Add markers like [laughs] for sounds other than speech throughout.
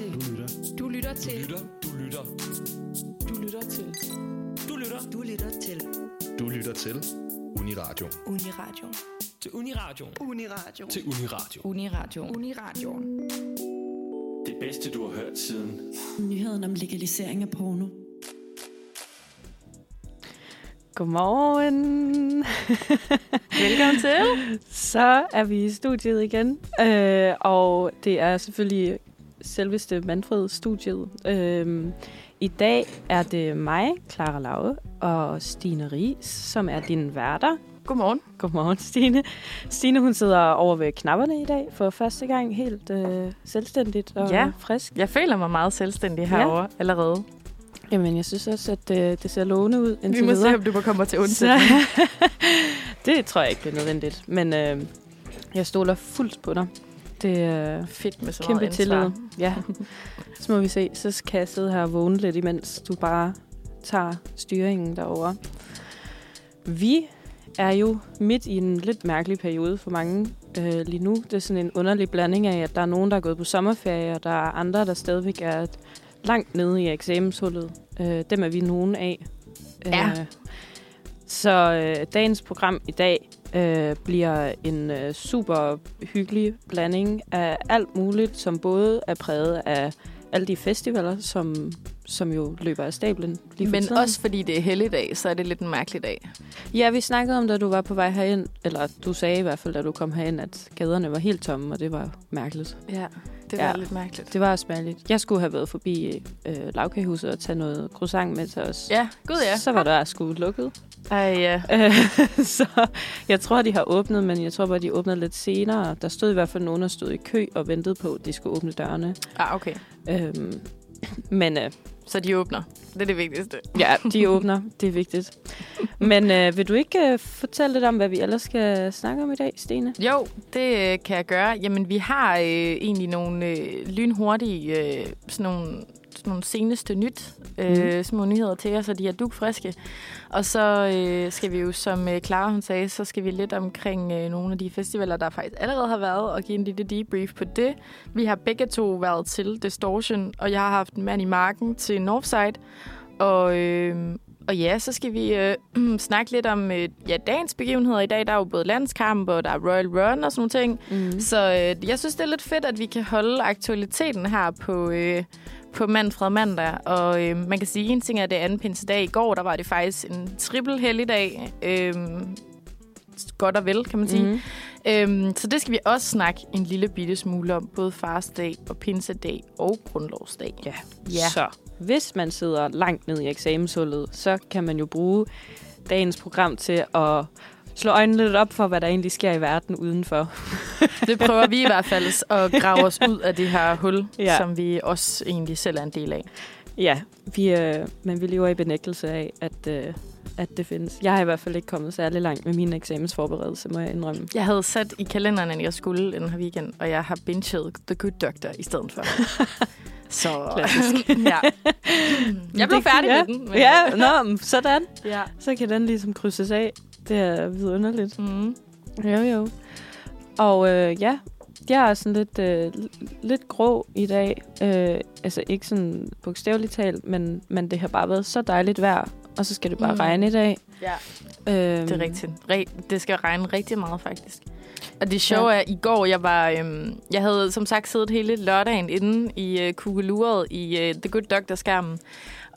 til. Du lytter. Du lytter Du til. lytter. Du lytter. Du lytter til. Du lytter. Du lytter til. Du lytter til Uniradio. Uniradio. Til Uniradio. Uniradio. Til Uniradio. Uniradio. Uniradio. Det bedste, du har hørt siden. Nyheden om legalisering af porno. Godmorgen. [laughs] Velkommen til. Så er vi i studiet igen, øh, og det er selvfølgelig selveste Manfred-studiet. Øh, I dag er det mig, Clara Lauge, og Stine Ries, som er dine værter. Godmorgen. Godmorgen, Stine. Stine, hun sidder over ved knapperne i dag for første gang helt øh, selvstændigt og Ja. frisk. Jeg føler mig meget selvstændig herovre allerede. Jamen, jeg synes også, at øh, det ser lovende ud indtil Vi må videre. se, om du kommer til Så, undsætning. [laughs] det tror jeg ikke bliver nødvendigt. Men øh, jeg stoler fuldt på dig. Det er Fedt med så kæmpe meget tillid. Ja. [laughs] Så må vi se. Så kan jeg sidde her og vågne lidt, imens du bare tager styringen derover. Vi er jo midt i en lidt mærkelig periode for mange øh, lige nu. Det er sådan en underlig blanding af, at der er nogen, der er gået på sommerferie, og der er andre, der stadigvæk er langt nede i eksamenshullet. Øh, dem er vi nogen af. Ja. Øh, så øh, dagens program i dag øh, bliver en øh, super hyggelig blanding af alt muligt, som både er præget af alle de festivaler, som, som jo løber af stablen lige for Men tiden. også fordi det er helligdag, så er det lidt en mærkelig dag. Ja, vi snakkede om, da du var på vej herind, eller du sagde i hvert fald, da du kom herind, at gaderne var helt tomme, og det var mærkeligt. Ja, det Ja. var lidt mærkeligt. Det var også mærkeligt. Jeg skulle have været forbi øh, lavkagehuset og tage noget croissant med til os. Ja, gud ja. Så var der sgu lukket. Ej, ja. [laughs] Så jeg tror, de har åbnet, men jeg tror bare, de åbnede lidt senere. Der stod i hvert fald nogen, der stod i kø og ventede på, at de skulle åbne dørene. Ah, okay. Øhm, men øh, Så de åbner. Det er det vigtigste. ja, de åbner. Det er vigtigt. Men øh, vil du ikke øh, fortælle lidt om, hvad vi ellers skal snakke om i dag, Stine? Jo, det øh, kan jeg gøre. Jamen, vi har øh, egentlig nogle øh, lynhurtige, øh, sådan nogle, nogle seneste nyt, øh, Mhm. små nyheder til jer, så de er dugfriske. Og så øh, skal vi jo, som øh, Clara hun sagde, så skal vi lidt omkring øh, nogle af de festivaler, der faktisk allerede har været, og give en lille debrief på det. Vi har begge to været til Distortion, og jeg har haft en mand i marken til Northside. Og, øh, og ja, så skal vi øh, [clears throat] snakke lidt om øh, ja, dagens begivenheder i dag. Der er jo både landskamp, og der er Royal Run og sådan nogle ting. Mm. Så øh, jeg synes, det er lidt fedt, at vi kan holde aktualiteten her på, øh, på Manfred Mandag. Og øh, man kan sige, en ting er, at det er anden pinsedag. I går, der var det faktisk en triple helligdag. Øh, godt og vel, kan man sige. Mm. Øhm, så det skal vi også snakke en lille bitte smule om. Både farsdag og pinsedag og grundlovsdag. Ja. Ja. Så hvis man sidder langt ned i eksamenshullet, så kan man jo bruge dagens program til at slå øjnene lidt op for, hvad der egentlig sker i verden udenfor. [laughs] Det prøver vi i hvert fald at grave os ud af det her hul, [laughs] Ja. som vi også egentlig selv er en del af. Ja, vi, øh, men vi lever i benægtelse af, at, øh, at det findes. Jeg har i hvert fald ikke kommet særlig langt med min eksamensforberedelse, må jeg indrømme. Jeg havde sat i kalenderen, at jeg skulle den her weekend, og jeg har binget The Good Doctor i stedet for. [laughs] Så Klassisk. ja. Jeg blev færdig ja. med den. men- Ja, nå, sådan. ja. Så kan den ligesom krydses af. Det er vidunderligt. Mm. Jo, jo. Og øh, ja, jeg er sådan lidt, øh, lidt grå i dag. Øh, altså ikke sådan bogstaveligt talt, men, men det har bare været så dejligt vejr. Og så skal det bare Mm. regne i dag. Ja, Øhm, det er rigtigt. Re- det skal regne rigtig meget, faktisk. Og det sjove er, at i går, jeg var, øhm, jeg havde som sagt siddet hele lørdagen inde i øh, kugeluret i øh, The Good Doctor-skærmen,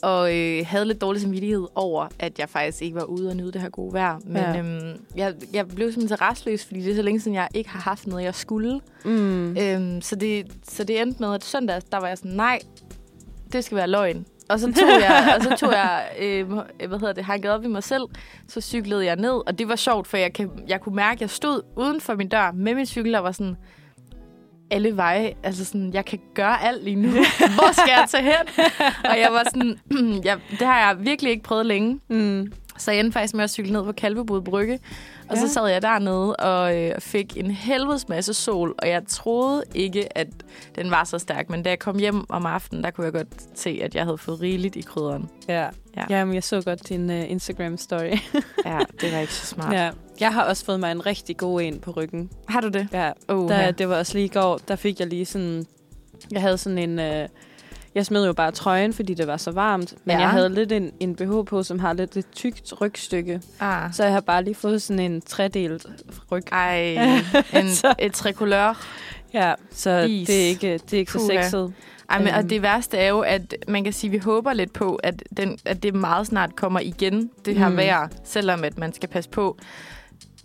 og øh, havde lidt dårlig samvittighed over, at jeg faktisk ikke var ude og nyde det her gode vejr. Men Ja. øhm, jeg, jeg blev simpelthen så restløs, fordi det er så længe siden, jeg ikke har haft noget, jeg skulle. Mm. Øhm, så, det, så det endte med, at søndag, der var jeg sådan, nej, det skal være løgn. Og så tog jeg, og så tog jeg øh, hvad hedder det, hanket op i mig selv, så cyklede jeg ned, og det var sjovt, for jeg, kan, jeg kunne mærke, at jeg stod uden for min dør med min cykel, og var sådan, alle veje, altså sådan, jeg kan gøre alt lige nu. [laughs] Hvor skal jeg tage hen? og jeg var sådan, [clears throat] jeg, det har jeg virkelig ikke prøvet længe. Mm. Så jeg endte faktisk med at cykle ned på Kalvebod Brygge. Og Ja. så sad jeg dernede og øh, fik en helvedes masse sol. Og jeg troede ikke, at den var så stærk. Men da jeg kom hjem om aftenen, der kunne jeg godt se, at jeg havde fået rigeligt i krydderen. Ja. Ja. ja. Jamen, jeg så godt din uh, Instagram-story. Ja, det var ikke så smart. ja. Jeg har også fået mig en rigtig god en på ryggen. Har du det? Ja. Oh, Der. Det var også lige i går, der fik jeg lige sådan Jeg havde sådan en... Øh, jeg smed jo bare trøjen, fordi det var så varmt. Men Ja. jeg havde lidt en, en BH på, som har lidt et tykt rygstykke. Ah. Så jeg har bare lige fået sådan en tredelt ryg. Ej, [laughs] en, Så- et tricolør. Ja, så Is. det er ikke, det er ikke så Puha. sexet. Ej, men, og Øhm. det værste er jo, at man kan sige, at vi håber lidt på, at, den, at det meget snart kommer igen, det her. Mm. vejr, selvom at man skal passe på.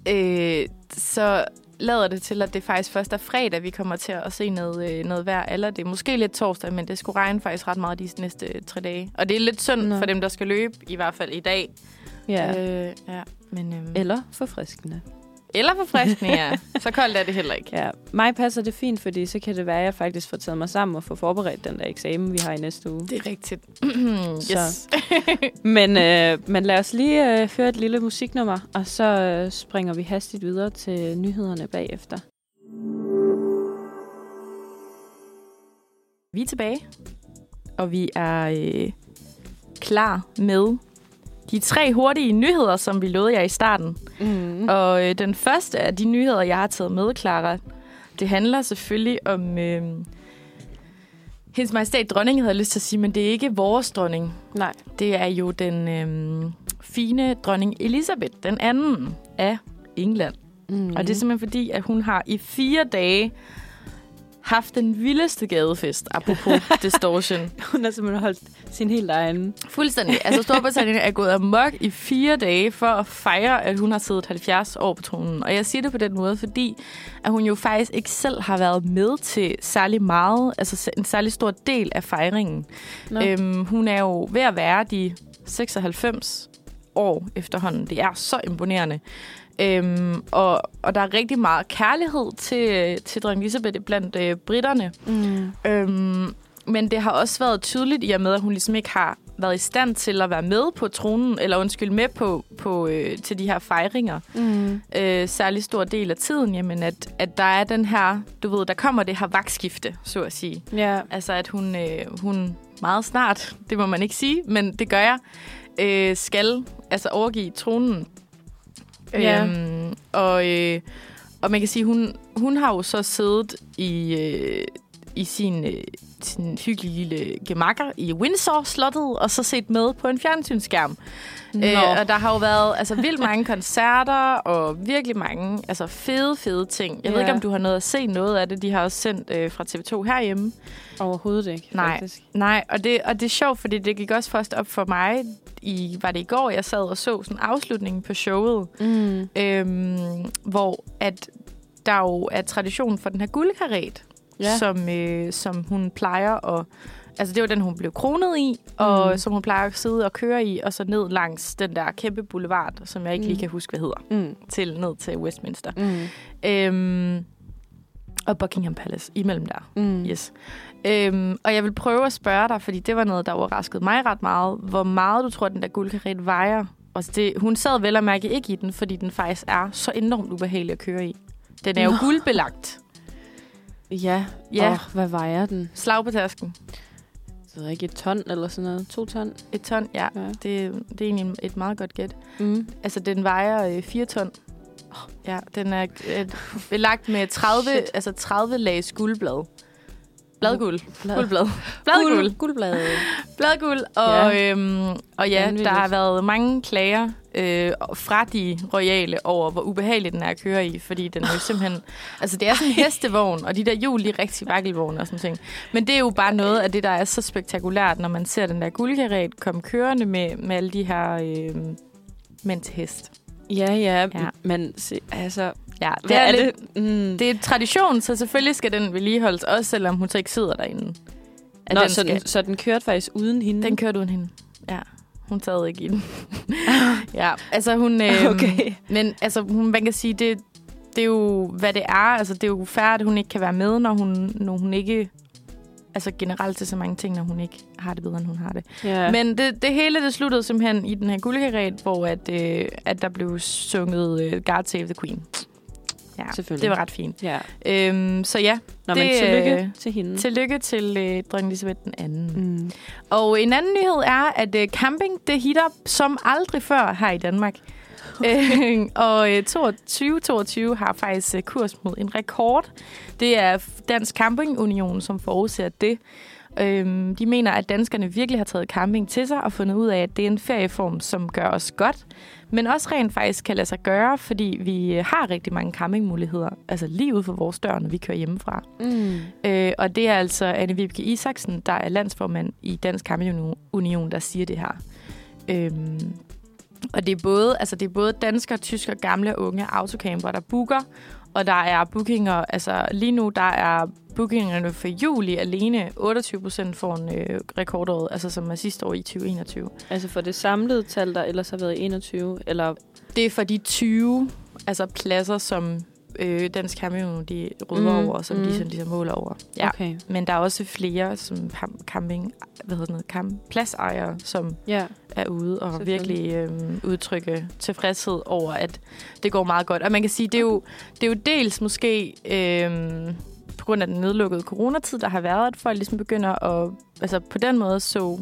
Øh, så lader det til, at det faktisk først er fredag, vi kommer til at se noget, øh, noget vejr. Eller det er måske lidt torsdag, men det skulle regne faktisk ret meget de næste tre dage. Og det er lidt synd Nå. for dem, der skal løbe, i hvert fald i dag. Ja. Øh, ja. Men, øhm, Eller forfriskende. Eller forfriskende, ja. [laughs] Så koldt er det heller ikke. Ja, mig passer det fint, fordi så kan det være, at jeg faktisk får taget mig sammen og få forberedt den der eksamen, vi har i næste uge. Det er rigtigt. [clears throat] Så. yes. [laughs] Men, øh, men lad os lige øh, føre et lille musiknummer, og så øh, springer vi hastigt videre til nyhederne bagefter. Vi er tilbage, og vi er øh, klar med de tre hurtige nyheder, som vi lovede jer i starten. Mm. Og øh, den første af de nyheder, jeg har taget med, Clara, det handler selvfølgelig om... Øh, hendes majestæt dronning, havde jeg lyst til at sige, men det er ikke vores dronning. Nej. Det er jo den øh, fine dronning Elisabeth, den anden af England. Mm. Og det er simpelthen fordi, at hun har i fire dage haft den vildeste gadefest, apropos [laughs] distortion. hun har simpelthen holdt sin helt egen. Fuldstændig. Altså Storbritannien er gået amok i fire dage for at fejre, at hun har siddet 70 år på tronen. Og jeg siger det på den måde, fordi at hun jo faktisk ikke selv har været med til særlig meget, altså en særlig stor del af fejringen. Nå. Øhm, hun er jo ved at være de 96 år efterhånden. Det er så imponerende. Øhm, og, og der er rigtig meget kærlighed til, til dronning Elisabeth blandt øh, britterne. Mm. Øhm, men det har også været tydeligt i og med, at hun ligesom ikke har været i stand til at være med på tronen, eller undskyld, med på, på øh, til de her fejringer. Mm. Øh, særlig stor del af tiden, jamen at, at der er den her, du ved, der kommer det her vagtskifte, så at sige. Ja. Altså at hun, øh, hun meget snart, det må man ikke sige, men det gør jeg, øh, skal altså overgive tronen. Ja. Øhm, og, øh, og man kan sige, hun, hun har jo så siddet i, øh, i sin, øh, sin hyggelige lille gemakker i Windsor-slottet, og så set med på en fjernsynsskærm. Nå. Øh, og der har jo været altså, vildt mange koncerter, og virkelig mange altså, fede, fede ting. Jeg ved Ja. ikke, om du har noget at se noget af det. De har også sendt øh, fra TV2 herhjemme. Overhovedet ikke, Nej. faktisk. Nej, og det, og det er sjovt, fordi det gik også først op for mig, i, var det i går, jeg sad og så sådan afslutningen på showet, Mm. øhm, hvor at der jo er tradition for den her guldkaret, Ja. som, øh, som hun plejer at... Altså, det var den, hun blev kronet i, og Mm. som hun plejer at sidde og køre i, og så ned langs den der kæmpe boulevard, som jeg ikke lige Mm. kan huske, hvad hedder, Mm. til ned til Westminster. Mm. Øhm, og Buckingham Palace, imellem der. Mm. Yes. Øhm, og jeg vil prøve at spørge dig, fordi det var noget, der overraskede mig ret meget, hvor meget du tror, den der guldkaret vejer. Og det, hun sad vel og mærke ikke i den, fordi den faktisk er så enormt ubehagelig at køre i. Den er jo Nå. guldbelagt. Ja. Ja. Åh, hvad vejer den? Slag på tasken. Ved ikke, et ton eller sådan noget. To ton? Et ton, ja. Ja. Det, det er egentlig et meget godt gæt. Mm. Altså, den vejer øh, 4 ton. Ja, den er øh, belagt med 30, Shit. altså 30 lag guldblad. Bladguld. Blad. Guldblad. Bladguld. Guld, guldblad. Bladguld, og, ja. Øhm, og ja, Vanvittigt. der har været mange klager øh, fra de royale over, hvor ubehagelig den er at køre i, fordi den er jo simpelthen... [sighs] Altså, det er sådan en hestevogn, og de der hjul, de er rigtig vakkelvogne og sådan ting. Men det er jo bare noget af det, der er så spektakulært, når man ser den der guldkaret komme kørende med, med alle de her øh, mænd til hest. Ja, ja, Ja. ja. Men se, altså... Ja, Hvad er, det? Mm. Det er tradition, så selvfølgelig skal den vedligeholdes, også selvom hun så ikke sidder derinde. At Nå, den, så, den, så den kørte faktisk uden hende? den kørte uden hende. Ja, hun sad ikke i den. [laughs] ja, altså hun... [laughs] Øh, Okay. Men altså, hun, man kan sige, det, det er jo, hvad det er. Altså, det er jo færdigt, at hun ikke kan være med, når hun, når hun ikke... Altså generelt til så mange ting, når hun ikke har det bedre, end hun har det. Ja. Men det, det hele, det sluttede simpelthen i den her guldkaret, hvor at, øh, at der blev sunget øh, God Save the Queen. Ja, Selvfølgelig. det var ret fint. ja. Øhm, så ja, Nå, Det, men tillykke øh, til hende. tillykke til øh, dronning Elisabeth den anden. Mm. Og en anden nyhed er, at øh, camping, det hitter som aldrig før her i Danmark. Okay. [laughs] og øh, 2022 har faktisk øh, kurs mod en rekord. Det er Dansk Camping Union, som forudser det. Øhm, de mener, at danskerne virkelig har taget camping til sig og fundet ud af, at det er en ferieform, som gør os godt, men også rent faktisk kan lade sig gøre, fordi vi har rigtig mange campingmuligheder, altså lige ude for vores dør, når vi kører hjemmefra. Mm. Øh, og det er altså Anne Vibke Isaksen, der er landsformand i Dansk Camping Union, der siger det her. Øhm, og det er både, altså det er både danskere, tyskere, gamle og unge autocamper, der booker, og der er bookinger, altså lige nu der er bookingerne for juli alene 28 procent for en øh, rekordår, altså som er sidste år i 2021. Altså for det samlede tal, der ellers har været i 21, eller... Det er for de 20 altså pladser, som øh, Dansk Camping de rydder Mm, over, som mm. de sådan ligesom måler over. Ja. Okay. Men der er også flere som cam- camping, hvad hedder det, camp, pladsejere, som Ja. er ude og virkelig øh, udtrykke tilfredshed over, at det går meget godt. Og man kan sige, det er jo, det er jo dels måske øh, på grund af den nedlukkede coronatid, der har været, at folk ligesom begynder at altså på den måde så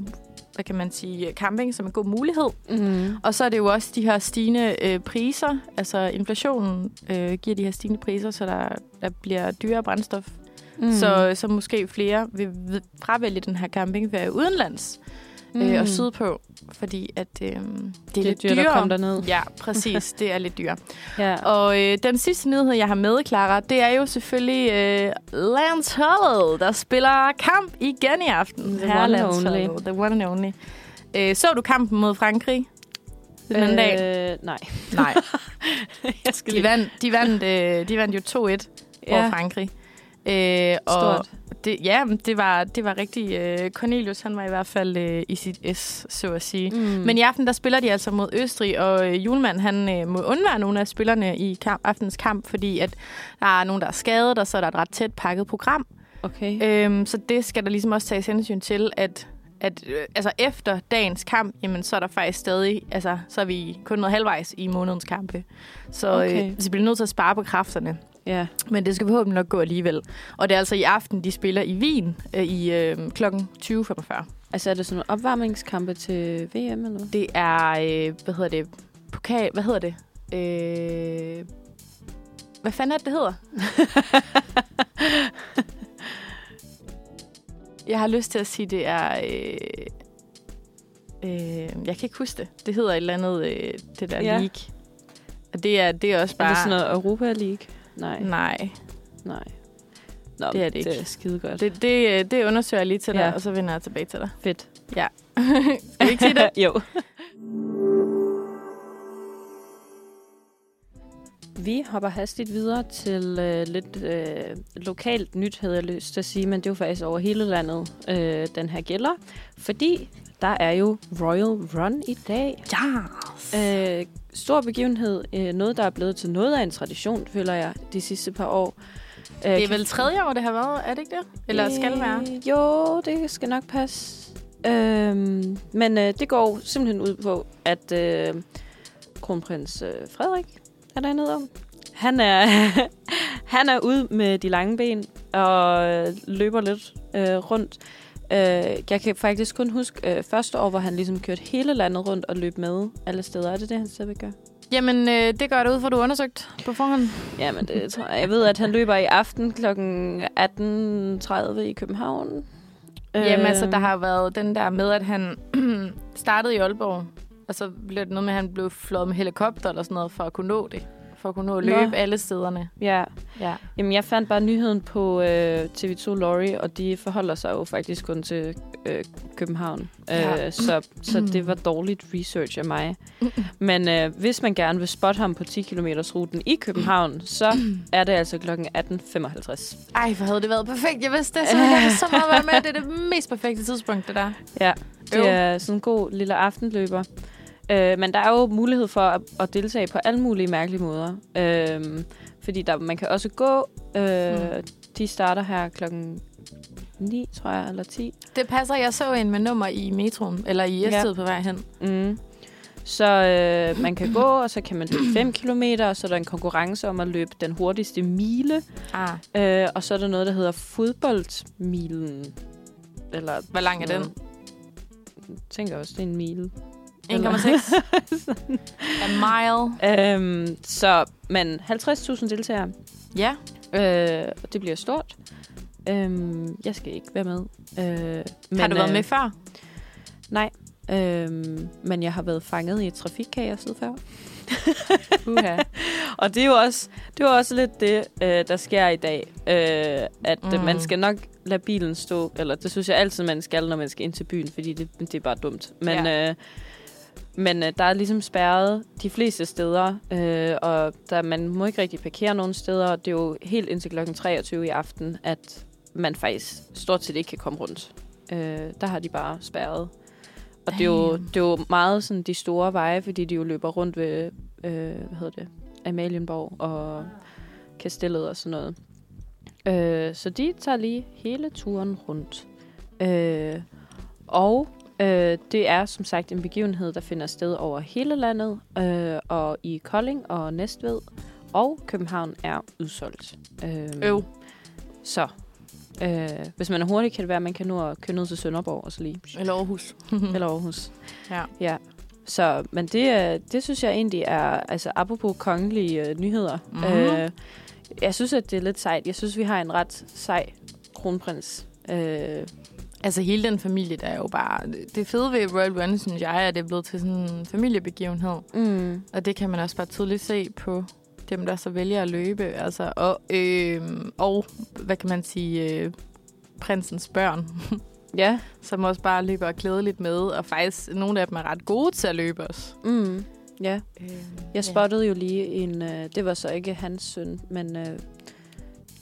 hvad kan man sige, camping som en god mulighed. Mm. Og så er det jo også de her stigende øh, priser, altså inflationen øh, giver de her stigende priser, så der, der bliver dyrere brændstof. Mm. Mm. Så, så måske flere vil vil fravælge den her campingferie udenlands mm. øh, og sydpå, fordi at øh, det er, det lidt dyrt at komme derned. Ja, præcis. Det er lidt dyrere. [laughs] Ja. Og øh, den sidste nyhed, jeg har med, Clara, det er jo selvfølgelig øh, landsholdet, der spiller kamp igen i aften. The Herre one and only. The one and only. Øh, så du kampen mod Frankrig den anden dag? Øh, nej. Nej. [laughs] Jeg skal De vandt, de vandt, øh, de vandt jo 2-1 over Ja. Frankrig. Øh, og Stort. Det, ja, det var, det var rigtig... Øh, Cornelius, han var i hvert fald øh, i sit S, så at sige. Mm. Men i aften, der spiller de altså mod Østrig, og øh, Julemand, han øh, må undvære nogle af spillerne i kamp, aftens kamp, fordi at der er nogen, der er skadet, og så er der et ret tæt pakket program. Okay. Øhm, så det skal der ligesom også tages hensyn til, at at øh, altså efter dagens kamp, jamen så er der faktisk stadig, altså så er vi kun noget halvvejs i månedens kampe. Så, Okay. okay. øh, så vi bliver nødt til at spare på kræfterne. Ja. Men det skal forhåbentlig nok gå alligevel. Og det er altså i aften, de spiller i Wien øh, i øh, klokken 20.45. Altså er det sådan nogle opvarmningskampe til VM eller hvad? Det er, øh, hvad hedder det, pokal, hvad hedder det? Øh, hvad fanden er det, det hedder? [laughs] Jeg har lyst til at sige, det er... Øh, øh, jeg kan ikke huske det. Det hedder et eller andet, øh, det der Ja. league. Og det er, det er også Er bare... det sådan noget Europa League? Nej. Nej, Nej. Nå, Det er det ikke. Det er skide godt. det, det, øh, det undersøger jeg lige til dig, Ja. og så vender jeg tilbage til dig. fedt. [laughs] Skal vi ikke sige det? [laughs] jo. Vi hopper hastigt videre til øh, lidt øh, lokalt nyt, havde jeg lyst til at sige, men det er jo faktisk over hele landet, øh, den her gælder. Fordi der er jo Royal Run i dag. Ja. Øh, stor begivenhed. Øh, noget, der er blevet til noget af en tradition, føler jeg, de sidste par år. Øh, Det er vel tredje år, det har været, er det ikke det? Eller skal være? Øh, Jo, det skal nok passe. Øhm, men øh, det går simpelthen ud på, at øh, kronprins øh, Frederik er der nede om. Han er, [laughs] han er ude med de lange ben og øh, løber lidt øh, rundt. Øh, jeg kan faktisk kun huske øh, første år, hvor han ligesom kørte hele landet rundt og løb med alle steder. Er det det, han stadigvæk gør? Jamen, øh, det gør det ud, for du undersøgt på forhånd. Jamen, det tror jeg. Jeg ved, at han løber i aften kl. 18.30 i København. Jamen, altså, Øhm, der har været den der med, at han [clears throat] startede i Aalborg, og så blev det noget med, at han blev flået med helikopter eller sådan noget, for at kunne nå det. For at kunne nå at Nå. løbe alle stederne. Ja, Ja. Jamen, jeg fandt bare nyheden på øh, TV2 Lorry, og de forholder sig jo faktisk kun til øh, København. Ja. Øh, så, så det var dårligt research af mig. [laughs] Men øh, hvis man gerne vil spotte ham på 10 km ruten i København, så er det altså kl. 18.55. Ej, hvor havde det været perfekt. Jeg vidste det, så jeg har så meget være med. Det er det mest perfekte tidspunkt, det der. Ja, det er sådan en god lille aftenløber. Øh, men der er jo mulighed for at, at deltage på alle mulige mærkelige måder. Øh, fordi der, man kan også gå. Øh, Mm. De starter her klokken 9, tror jeg, eller 10. Det passer. Jeg så en med nummer i metroen, eller i Ja. s på vej hen. Mm. Så øh, man kan [clears throat] gå, og så kan man løbe 5 km, og så er der en konkurrence om at løbe den hurtigste mile. Ah, Øh, og så er der noget, der hedder fodboldmilen. Eller hvor lang er den? Jeg tænker også, det er en mile. 1,6. [laughs] A mile. Øhm, så, men 50.000 deltagere, Ja. øh, det bliver stort. Øhm, jeg skal ikke være med. Øh, men, Har du været øh, med før? Nej. Øhm, men jeg har været fanget i et trafikkaos før. Uha. [laughs] Og det er jo også, det er også lidt det, øh, der sker i dag. Øh, at mm. Mm. man skal nok lade bilen stå. Eller det synes jeg altid, man skal, når man skal ind til byen. Fordi det, det er bare dumt. Men, ja. øh, men øh, der er ligesom spærret de fleste steder. Øh, og der, man må ikke rigtig parkere nogen steder. Og det er jo helt indtil klokken 23 i aften, at man faktisk stort set ikke kan komme rundt. Øh, der har de bare spærret. Og det er, jo, det er jo meget sådan de store veje, fordi de jo løber rundt ved, øh, hvad hedder det, Amalienborg og Kastellet og sådan noget. Øh, så de tager lige hele turen rundt. Øh, og øh, det er som sagt en begivenhed, der finder sted over hele landet, øh, og i Kolding og Næstved, og København er udsolgt. Øh, Øv. Så øh, hvis man er hurtig, kan det være, at man kan nå at køre ned til Sønderborg og så lige Eller Aarhus. [laughs] eller Aarhus. Ja. ja. Så, men det, øh, det synes jeg egentlig er, altså apropos kongelige øh, nyheder. Mhm. Øh, jeg synes, at det er lidt sejt. Jeg synes, vi har en ret sej kronprins. Øh, Altså hele den familie, der er jo bare... Det fede ved Royal Run, synes jeg, er, at det er blevet til sådan en familiebegivenhed. mm, Og det kan man også bare tydeligt se på dem, der så vælger at løbe. Altså, og, øh, og, hvad kan man sige, øh, prinsens børn, [laughs] ja. som også bare løber klædeligt med. Og faktisk, nogle af dem er ret gode til at løbe også. Mm, ja. Øh, Jeg spottede jo lige en... Øh, det var så ikke hans søn, men... Øh,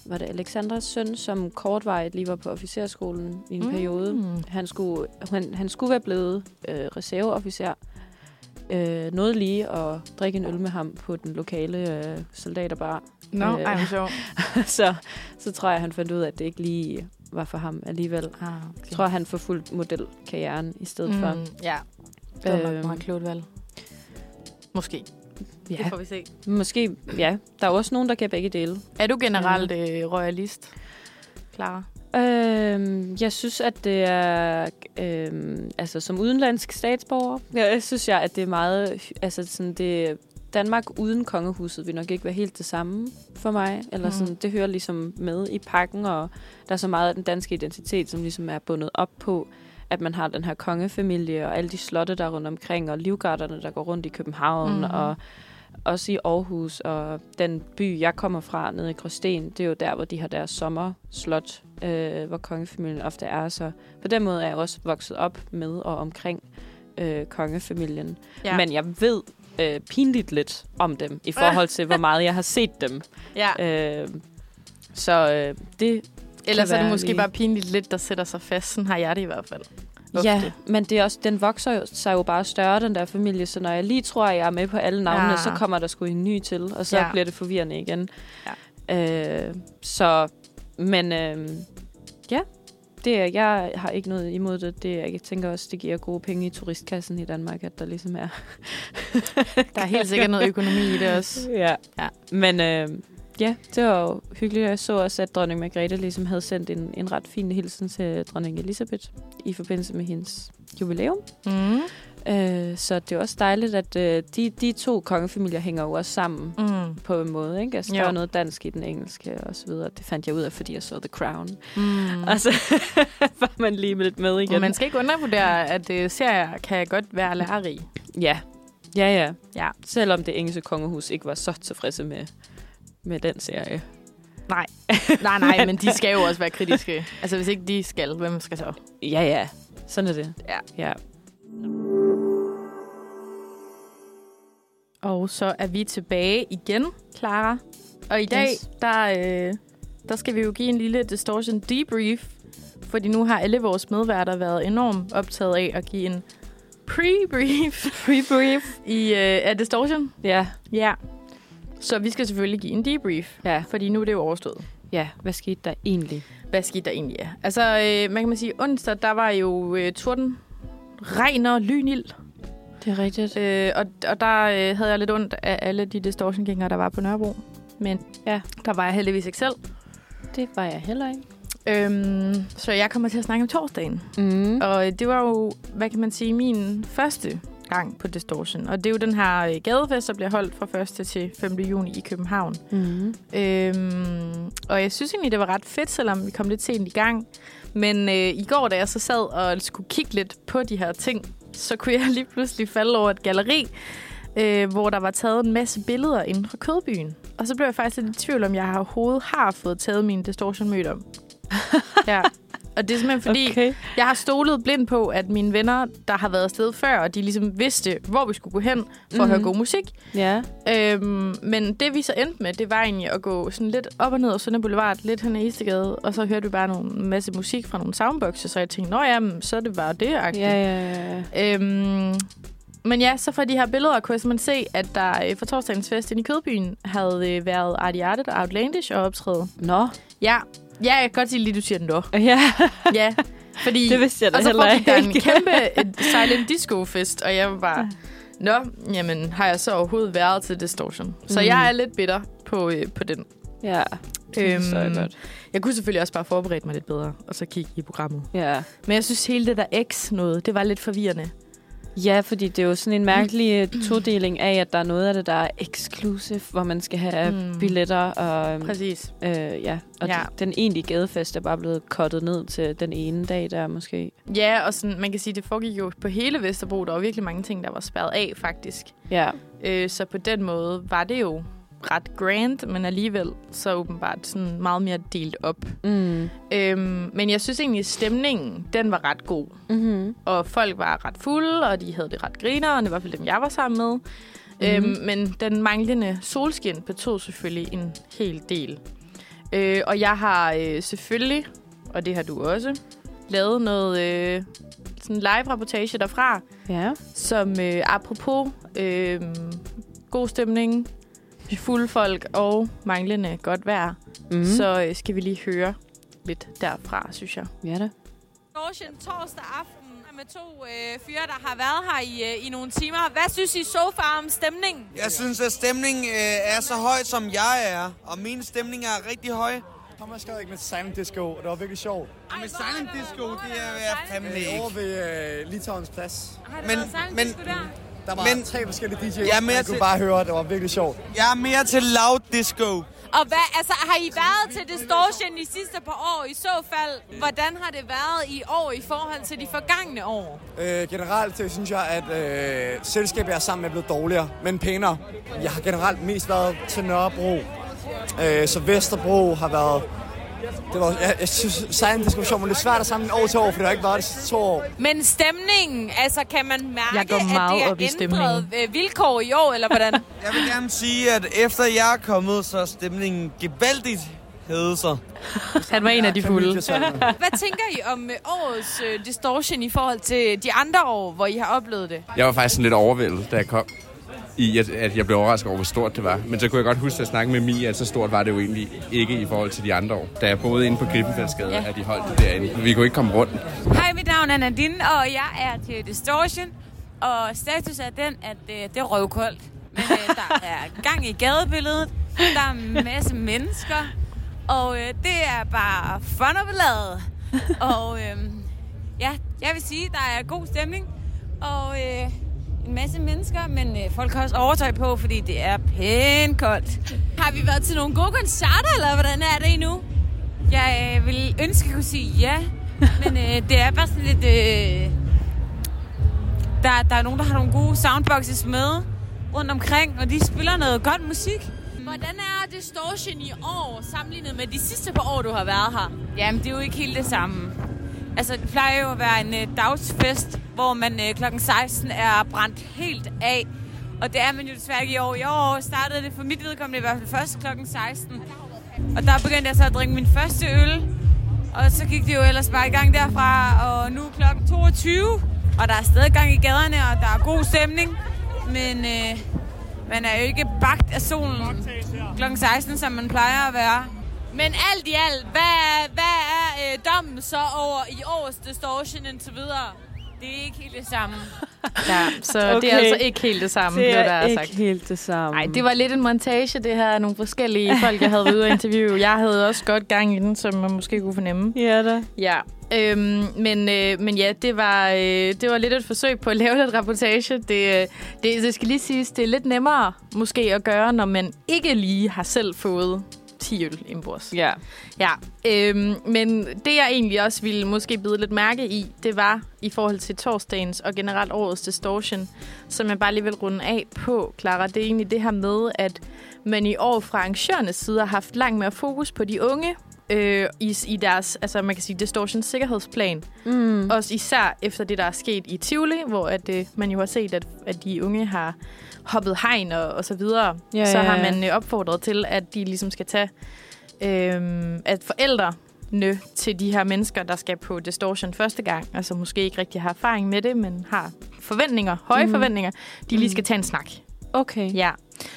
var det Alexandras søn, som kortvarigt lige var på officerskolen i en mm. periode. Han skulle, han, han skulle være blevet øh, reserveofficer. Øh, nåede lige at drikke en øl med ham på den lokale øh, soldaterbar. Nå, Øh, ej, sjovt. [laughs] så, så tror jeg, han fandt ud af, at det ikke lige var for ham alligevel. Ah, Jeg tror, han forfulgte modelkarrieren i stedet mm. for. Ja, det var nok Øhm, meget klogt valg. Måske. Ja, Det får vi se. måske. Ja, der er også nogen, der kan begge dele. Er du generelt øh, royalist, Clara? Øhm, jeg synes, at det er... Øhm, altså, som udenlandsk statsborger, [laughs] jeg synes jeg, at det er meget... Altså, sådan, det, Danmark uden kongehuset vil nok ikke være helt det samme for mig. Eller sådan, Mhm. det hører ligesom med i pakken, og der er så meget af den danske identitet, som ligesom er bundet op på, at man har den her kongefamilie, og alle de slotte, der er rundt omkring, og livgarderne, der går rundt i København, mm-hmm. og også i Aarhus, og den by, jeg kommer fra, nede i Gråsten, det er jo der, hvor de har deres sommerslot, øh, hvor kongefamilien ofte er. Så på den måde er jeg også vokset op med og omkring øh, kongefamilien. Ja. Men jeg ved øh, pinligt lidt om dem, i [laughs] forhold til, hvor meget jeg har set dem. ja. Øh, så øh, det Ellers er det måske lige- bare pinligt lidt, der sætter sig fast. Sådan har jeg det i hvert fald. Ja, men det er også, den vokser jo, sig jo bare større, den der familie. Så når jeg lige tror, at jeg er med på alle navnene, Ja. ja. så kommer der sgu en ny til, og så Ja. bliver det forvirrende igen. Ja. Øh, så, men øh, ja, det er, jeg har ikke noget imod det. det jeg tænker også, det giver gode penge i turistkassen i Danmark, at der ligesom er. Der er helt sikkert noget økonomi i det også. [laughs] Ja. Ja. Men øh, ja, det var jo hyggeligt. Jeg så også, at dronning Margrethe ligesom havde sendt en, en ret fin hilsen til dronning Elisabeth i forbindelse med hendes jubilæum. Mm. Øh, så det er også dejligt, at øh, de, de to kongefamilier hænger jo også sammen Mm. på en måde. Ikke? Altså, Jo. der er noget dansk i den engelske og så videre. Det fandt jeg ud af, fordi jeg så The Crown. Mm. Og så [laughs] var man lige lidt med igen. Man skal ikke undervurdere, at uh, serier kan godt være lærerige. Ja, ja, ja. Ja. Selvom det engelske kongehus ikke var så tilfredse med, med den serie. Nej, [laughs] nej, nej, men de skal jo også være kritiske. Altså, hvis ikke de skal, hvem skal så? Ja, ja. Sådan er det. Ja. ja. Og så er vi tilbage igen, Clara. Og i dag, Yes. der, øh, der skal vi jo give en lille distortion debrief. Fordi nu har alle vores medværter været enormt optaget af at give en pre-brief. Pre-brief. I øh, er distortion? Ja. Ja. Så vi skal selvfølgelig give en debrief. Ja. Fordi nu er det jo overstået. Ja, hvad skete der egentlig? Hvad skete der egentlig? Ja? Altså, øh, man kan man sige, onsdag, der var jo øh, torden, regn og lynild. Det er rigtigt. Øh, og, og der øh, havde jeg lidt ondt af alle de distortion-gængere, der var på Nørrebro. Men Ja. der var jeg heldigvis ikke selv. Det var jeg heller ikke. Øhm, så jeg kommer til at snakke om torsdagen. Mm. Og øh, det var jo, hvad kan man sige, min første gang på Distortion. Og det er jo den her øh, gadefest, der bliver holdt fra 1. til 5. juni i København. Mm. Øhm, og jeg synes egentlig, det var ret fedt, selvom vi kom lidt sent i gang. Men øh, i går, da jeg så sad og skulle kigge lidt på de her ting, så kunne jeg [laughs] lige pludselig falde over et galeri, øh, hvor der var taget en masse billeder inden fra Kødbyen. Og så blev jeg faktisk lidt i tvivl om, jeg overhovedet har fået taget min distortion mødt om. [laughs] ja. Og det er simpelthen fordi, okay. Jeg har stolet blind på, at mine venner, der har været afsted før, og de ligesom vidste, hvor vi skulle gå hen for mm-hmm. at høre Mhm. god musik. Ja. Øhm, men det vi så endte med, det var egentlig at gå sådan lidt op og ned af Sønder Boulevard, lidt hen ad Istegade, og så hørte vi bare en masse musik fra nogle soundboxes, så jeg tænkte, nå jamen, så er det bare det, Ja, -agtigt. ja, ja. ja. Øhm, men ja, så fra de her billeder kunne simpelthen se, at der øh, for torsdagens fest inde i Kødbyen havde øh, været Artie Artet og Outlandish og optræde. Nå. Ja, ja, jeg kan godt sige lige, du siger den dog. Ja, Ja, fordi... det vidste jeg da og så heller foregik der en ikke. kæmpe silent disco-fest, og jeg var bare... Nå, jamen, har jeg så overhovedet været til Distortion? Så Mm. jeg er lidt bitter på, øh, på den. Ja, det er så Øhm, godt. Jeg kunne selvfølgelig også bare forberede mig lidt bedre, og så kigge i programmet. Ja. Men jeg synes, hele det der X noget, det var lidt forvirrende. Ja, fordi det er jo sådan en mærkelig øh, todeling af, at der er noget af det, der er exclusive, hvor man skal have Mm. mm. billetter. Og, Præcis. øh, ja. og ja. den egentlige gadefest er bare blevet kottet ned til den ene dag der måske. Ja, og sådan, man kan sige, det foregik jo på hele Vesterbro. Der var virkelig mange ting, der var spærret af, faktisk. Ja. Øh, så på den måde var det jo ret grand, men alligevel så åbenbart sådan meget mere delt op. Mm. Øhm, men jeg synes egentlig, at stemningen, den var ret god. Mm-hmm. Og folk var ret fulde, og de havde det ret grineren. I hvert fald dem, jeg var sammen med. Mm-hmm. Øhm, men den manglende solskin betød selvfølgelig en hel del. Øh, og jeg har øh, selvfølgelig, og det har du også, lavet noget øh, sådan live-rapportage derfra, Ja. som øh, apropos øh, god stemning, fulde folk og manglende godt vejr, Mm. så øh, skal vi lige høre lidt derfra, synes jeg. Ja da. Ocean torsdag aften med to øh, fyre, der har været her i, øh, i nogle timer. Hvad synes I so far om stemningen? Jeg synes, at stemningen øh, er så høj, som jeg er. Og min stemning er rigtig høj. Thomas skrev ikke med Silent Disco, og det var virkelig sjovt. Og med Silent Disco, det er jeg fandme ikke. over ved øh, Litauens plads. Har det Men- været silent men- disco der? Der var Men- tre forskellige DJ's, Jeg er mere jeg kunne til- bare høre, at det var virkelig sjovt. Jeg er mere til loud disco. Og hvad, altså, har I været til Distortion i sidste par år? I så fald, hvordan har det været i år i forhold til de forgangne år? Øh, generelt så synes jeg, at øh, selskabet jeg er sammen med er blevet dårligere, men pænere. Jeg har generelt mest været til Nørrebro. Øh, så Vesterbro har været... Det var, jeg, jeg synes, Disco var sjovt, men det er svært at sammenligne år til år, for det har ikke været det to år. Men stemningen, altså kan man mærke, Jeg går meget at det har ændret øh, vilkår i år, eller hvordan? [laughs] Jeg vil gerne sige, at efter jeg er kommet, så er stemningen gevaldigt hævet sig. Han var en af de fulde. [laughs] Hvad tænker I om øh, årets øh, Distortion i forhold til de andre år, hvor I har oplevet det? Jeg var faktisk sådan lidt overvældet, da jeg kom. I, at, at jeg blev overrasket over, hvor stort det var. Men så kunne jeg godt huske at snakke med Mia, at så stort var det jo egentlig ikke i forhold til de andre år. Da jeg boede inde på Griffenfeldsgade, Ja. at de holdt det derinde. Vi kunne ikke komme rundt. Hej, mit navn er Nadine, og jeg er til Distortion. Og status er den, at øh, det er røvkoldt. Men øh, der er gang i gadebilledet. Der er en masse mennesker. Og øh, det er bare fun og ballade. Og øh, ja, jeg vil sige, der er god stemning. Og øh, en masse mennesker, men øh, folk har også overtøj på, fordi det er pænt koldt. Har vi været til nogle gode koncerter, eller hvordan er det endnu? Jeg øh, vil ønske, at jeg kunne sige ja, men øh, det er bare sådan lidt... Øh, der, der er nogen, der har nogle gode soundboxes med rundt omkring, og de spiller noget godt musik. Hvordan er Distortion i år, sammenlignet med de sidste par år, du har været her? Jamen, det er jo ikke helt det samme. Altså, det plejer jo at være en øh, dagsfest, hvor man øh, klokken 16 er brændt helt af. Og det er man jo desværre ikke i år. I år startede det for mit vedkommende i hvert fald først klokken 16. Og der begyndte jeg så at drikke min første øl. Og så gik det jo ellers bare i gang derfra. Og nu er klokken 22, og der er stadig gang i gaderne, og der er god stemning. Men øh, man er jo ikke bagt af solen klokken 16, som man plejer at være. Men alt i alt, hvad er, hvad er øh, dommen så over i årets Distortion indtil videre? Det er ikke helt det samme. [laughs] Ja, så okay. det er altså ikke helt det samme, Det blev der er ikke sagt. helt det samme. Nej, det var lidt en montage, det her. Nogle forskellige folk, jeg havde været ude at interviewe. Jeg havde også godt gang i den, som man måske kunne fornemme. Ja da. Ja, Øhm, men, øh, men ja, det var, øh, det var lidt et forsøg på at lave lidt reportage. Det, øh, det, det skal lige siges, det er lidt nemmere måske at gøre, når man ikke lige har selv fået 10 øl indbords. Ja. Ja, øhm, men det jeg egentlig også ville måske bide lidt mærke i, det var i forhold til torsdagens og generelt årets distortion, som jeg bare lige vil runde af på, Clara. Det er egentlig det her med, at man i år fra arrangørernes side har haft langt mere fokus på de unge, øh, i, i deres, altså man kan sige, distortion sikkerhedsplan. Mm. Også især efter det, der er sket i Tivoli, hvor at, øh, man jo har set, at, at de unge har hoppet hegn og, og så videre. Ja, så ja, har ja. man øh, opfordret til, at de ligesom skal tage, øh, at forældre til de her mennesker, der skal på distortion første gang, altså måske ikke rigtig har erfaring med det, men har forventninger, høje mm. forventninger, de lige skal tage en snak. Okay. Ja.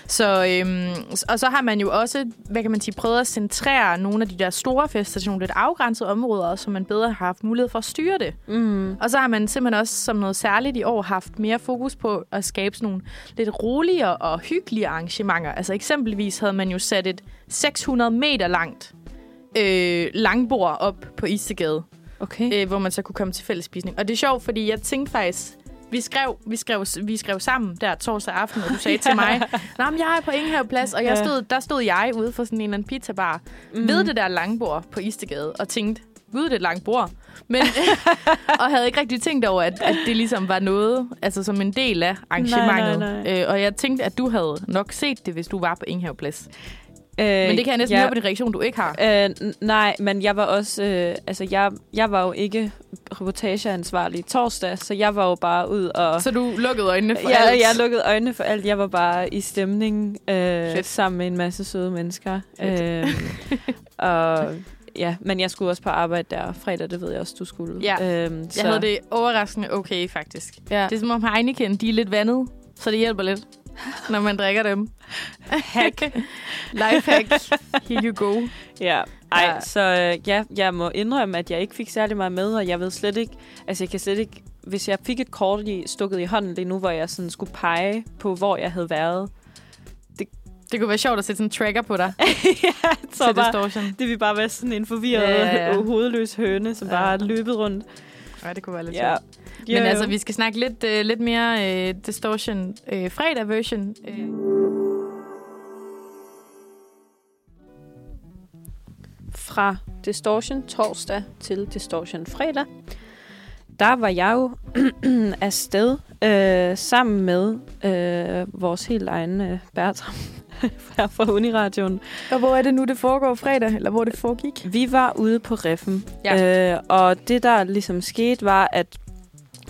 Så, øhm, og så har man jo også, hvad kan man sige, prøvet at centrere nogle af de der store fester til nogle lidt afgrænsede områder, så man bedre har haft mulighed for at styre det. Mm. Og så har man simpelthen også som noget særligt i år haft mere fokus på at skabe sådan nogle lidt roligere og hyggelige arrangementer. Altså eksempelvis havde man jo sat et 600 meter langt øh, langbord op på Istegade, Okay. øh, hvor man så kunne komme til fællesspisning. Og det er sjovt, fordi jeg tænkte faktisk, vi skrev, vi skrev, vi skrev sammen der torsdag aften, og du sagde til mig, Nå, men jeg er på Ingehaveplads, og jeg Ja. stod, der stod jeg ude for sådan en eller anden pizzabar mm. ved det der langbord på Istegade, og tænkte, gud, det er et langt bord. Men, [laughs] [laughs] og havde ikke rigtig tænkt over, at, at det ligesom var noget, altså som en del af arrangementet. Nej, nej, nej. Øh, og jeg tænkte, at du havde nok set det, hvis du var på Ingehaveplads. Øh, Men det kan jeg næsten ja. høre på din reaktion, du ikke har. Øh, nej, men jeg var også... Øh, altså, jeg, jeg var jo ikke reportageansvarlig torsdag, så jeg var jo bare ud og... Så du lukkede øjnene for ja, alt? jeg lukkede øjnene for alt. Jeg var bare i stemning øh, sammen med en masse søde mennesker. Fedt. Øh, [laughs] og ja, men jeg skulle også på arbejde der fredag, det ved jeg også, du skulle. Ja. Øhm, Jeg havde det overraskende okay, faktisk. Ja. Det er som om Heineken, de er lidt vandet, så det hjælper lidt, [laughs] når man drikker dem. [laughs] Hack. Lifehack. Here you go. Ja, ej, Ja. så øh, ja, jeg må indrømme, at jeg ikke fik særlig meget med, og jeg ved slet ikke, altså jeg kan slet ikke, hvis jeg fik et kort i, stukket i hånden lige nu, hvor jeg sådan skulle pege på, hvor jeg havde været, Det kunne være sjovt at sætte sådan en tracker på dig [laughs] ja, så bare, distortion. det vil bare være sådan en forvirret, Ja, ja, hovedløs høne, som Ja. bare er løbet rundt. Ja, det kunne være lidt Ja. sjovt. Men altså, vi skal snakke lidt, uh, lidt mere uh, distortion uh, fredag version. Uh, fra Distortion torsdag til Distortion fredag, der var jeg jo [clears throat] afsted øh, sammen med øh, vores helt egen øh, Bertram [laughs] her fra Uniradioen. og hvor er det nu, det foregår fredag? Eller hvor det foregik? Vi var ude på Reffen, Ja. øh, og det der ligesom skete var, at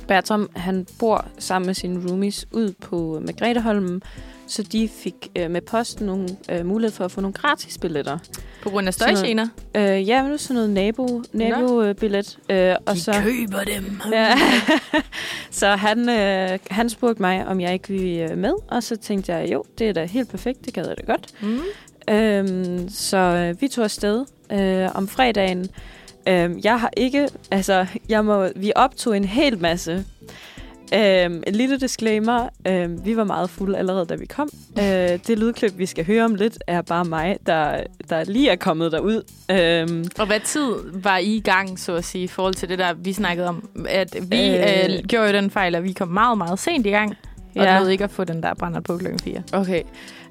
Bertram han bor sammen med sine roomies ud på Margretheholmen, så de fik øh, med posten nogle øh, mulighed for at få nogle gratis billetter. På grund af støjgener? Øh, ja, men det er sådan noget nabo, nabobillet. Øh, og så, køber dem. ja, [laughs] så han, øh, han spurgte mig, om jeg ikke ville øh, med, og så tænkte jeg, jo, det er da helt perfekt, det gad jeg da godt. Mm. Øhm, så øh, vi tog afsted øh, om fredagen. Øhm, jeg har ikke, altså, jeg må, vi optog en hel masse. Øhm, en lille disclaimer. Øhm, vi var meget fulde allerede, da vi kom. Øh, det lydklip, vi skal høre om lidt, er bare mig, der, der lige er kommet derud. Øhm, Og hvad tid var I i gang, så at sige, i forhold til det der, vi snakkede om? At vi øh. Øh. Gjorde jo den fejl, at vi kom meget, meget sent i gang. Og Ja. nåede ikke at få den der brænder på klokken 4. Okay.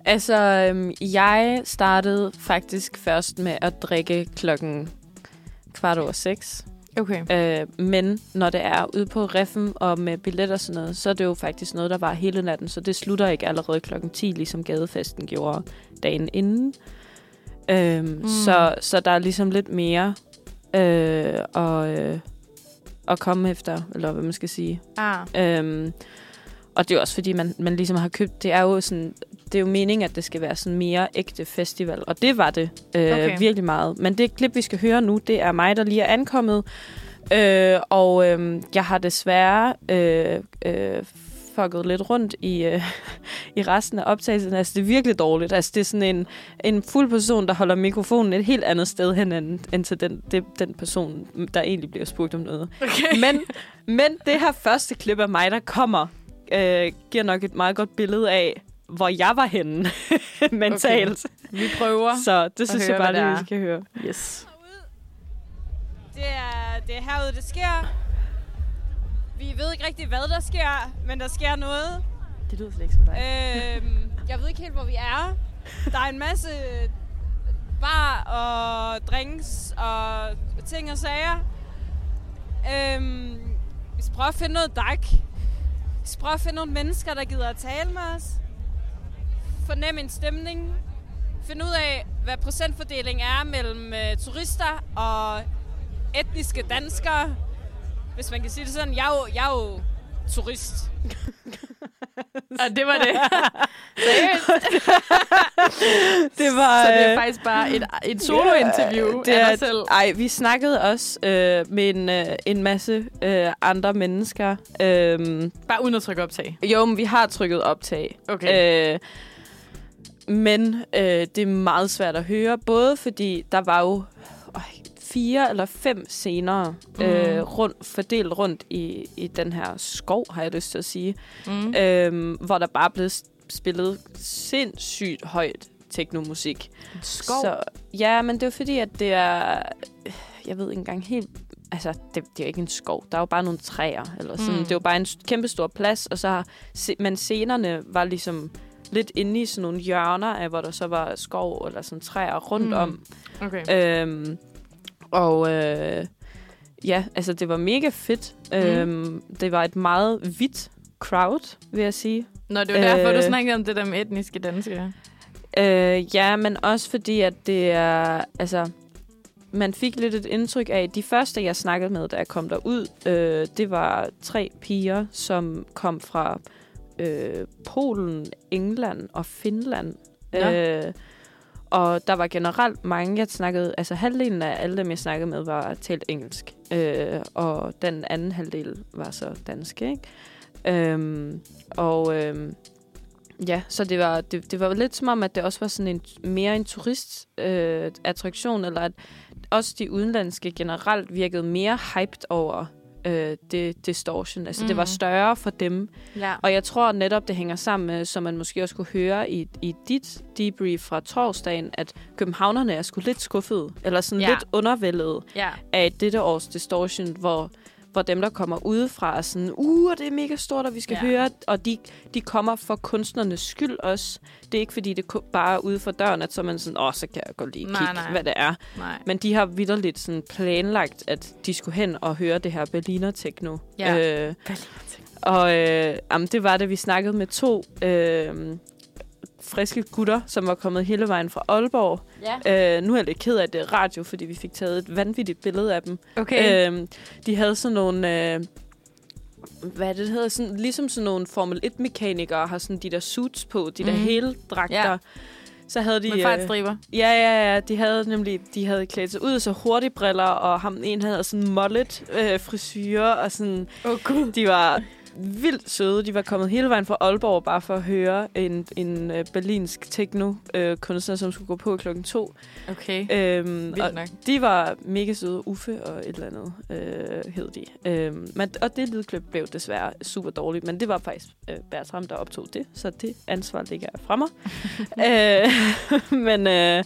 Altså, øhm, jeg startede faktisk først med at drikke klokken kvart over seks. Okay. Øh, men når det er ude på Reffen og med billetter og sådan noget, så er det jo faktisk noget, der var hele natten. Så det slutter ikke allerede klokken 10, ligesom gadefesten gjorde dagen inden. Øhm, mm. så, så der er ligesom lidt mere øh, og, øh, at komme efter, eller hvad man skal sige. Ah. Øhm, og det er også fordi, man, man ligesom har købt... Det er jo sådan... Det er jo meningen, at det skal være sådan mere ægte festival. Og det var det øh, Okay. virkelig meget. Men det klip, vi skal høre nu, det er mig, der lige er ankommet. Øh, og øh, jeg har desværre øh, øh, fucket lidt rundt i, øh, [laughs] i resten af optagelsen. Altså, det er virkelig dårligt. Altså, det er sådan en, en fuld person, der holder mikrofonen et helt andet sted hen, end, end til den, det, den person, der egentlig bliver spurgt om noget. Okay. Men, men det her første klip af mig, der kommer, øh, giver nok et meget godt billede af, hvor jeg var henne [laughs] mentalt. Vi prøver. Så det synes høre, jeg bare lige, vi skal høre. Yes. Det er det er herude, det sker. Vi ved ikke rigtig, hvad der sker, men der sker noget. Det lyder slet ikke som dig. Øhm, jeg ved ikke helt, hvor vi er. Der er en masse bar og drinks og ting og sager. Øhm, vi skal prøve at finde noget dak. Vi skal prøve at finde nogle mennesker, der gider at tale med os. Fornemme en stemning. Finde ud af, hvad procentfordelingen er mellem øh, turister og etniske danskere. Hvis man kan sige det sådan. Jeg er jo, jeg er jo turist. Og det var det. [laughs] Seriøst? [laughs] det var, Så det er øh, faktisk bare et, et solo-interview det af er, dig selv. Ej, vi snakkede også øh, med en, øh, en masse øh, andre mennesker. Øhm, Bare uden at trykke optag. jo, men vi har trykket optag. Okay. Øh, men øh, det er meget svært at høre, både fordi der var jo øh, fire eller fem scener Mm. øh, rundt, fordelt rundt i, i den her skov, har jeg lyst til at sige, Mm. øhm, hvor der bare blev spillet sindssygt højt teknomusik. skov? Så, ja, men det er fordi, at det er... Jeg ved ikke engang helt... Altså, det, det er jo ikke en skov. Der er jo bare nogle træer. Eller sådan. Mm. Det er jo bare en kæmpe stor plads. Og så har, men scenerne var ligesom lidt inde i sådan nogle hjørner af, hvor der så var skov eller sådan træer rundt Mm. om. Okay. Øhm, og øh, ja, altså det var mega fedt. Mm. Øhm, det var et meget hvidt crowd, vil jeg sige. Nå, det var derfor, du Øh, snakkede om det der med etniske danskere. Øh, ja, men også fordi, at det er... Altså, man fik lidt et indtryk af, de første, jeg snakkede med, da jeg kom derud, øh, det var tre piger, som kom fra øh, Polen, England og Finland. Ja. Øh, og der var generelt mange, jeg snakkede... Altså, halvdelen af alle dem, jeg snakkede med, var talt engelsk. Øh, og den anden halvdel var så dansk, ikke? Øhm, og... Øhm, Ja, så det var, det, det var lidt som om, at det også var sådan en, mere en turistattraktion, øh, attraktion, eller at også de udenlandske generelt virkede mere hyped over øh, det distortion. Altså, mm. det var Mhm. større for dem. Ja. Og jeg tror netop, det hænger sammen med, som man måske også kunne høre i, i dit debrief fra torsdagen, at københavnerne er sgu lidt skuffede, eller sådan Ja. lidt undervældet Ja. af dette års distortion, hvor, hvor dem, der kommer udefra, er sådan, uh, det er mega stort, og vi skal Ja. høre, og de, de kommer for kunstnernes skyld også. Det er ikke, fordi det bare er ude for døren, at så er man sådan, åh, så kan jeg godt lige Nej, kigge, nej. hvad det er. Nej. Men de har vidderligt sådan planlagt, at de skulle hen og høre det her Berliner Techno. Ja. Øh, og øh, jamen, det var det, vi snakkede med to øh, friske gutter, som var kommet hele vejen fra Aalborg. Ja. Øh, nu er jeg lidt ked af at det er radio, fordi vi fik taget et vanvittigt billede af dem. Okay. Øh, de havde sådan nogle... Øh, hvad det, hedder? Sådan, ligesom sådan nogle Formel 1-mekanikere har sådan de der suits på, de der Mhm. hele dragter. Ja. Så havde de... Med fartstriber. Ja, ja, ja. De havde nemlig de havde klædt sig ud så hurtigt briller, og ham en havde sådan mullet øh, frisyrer, og sådan... Oh. De var vildt søde. De var kommet hele vejen fra Aalborg bare for at høre en, en øh, berlinsk techno-kunstner, som skulle gå på klokken to. Okay. Øhm, Vildt nok. de var mega søde. Uffe og et eller andet øh, hed de. Øhm, men, og det lydklip blev desværre super dårligt, men det var faktisk øh, Bertram, der optog det, så det ansvar ligger fra mig. [laughs] øh, [laughs] men øh,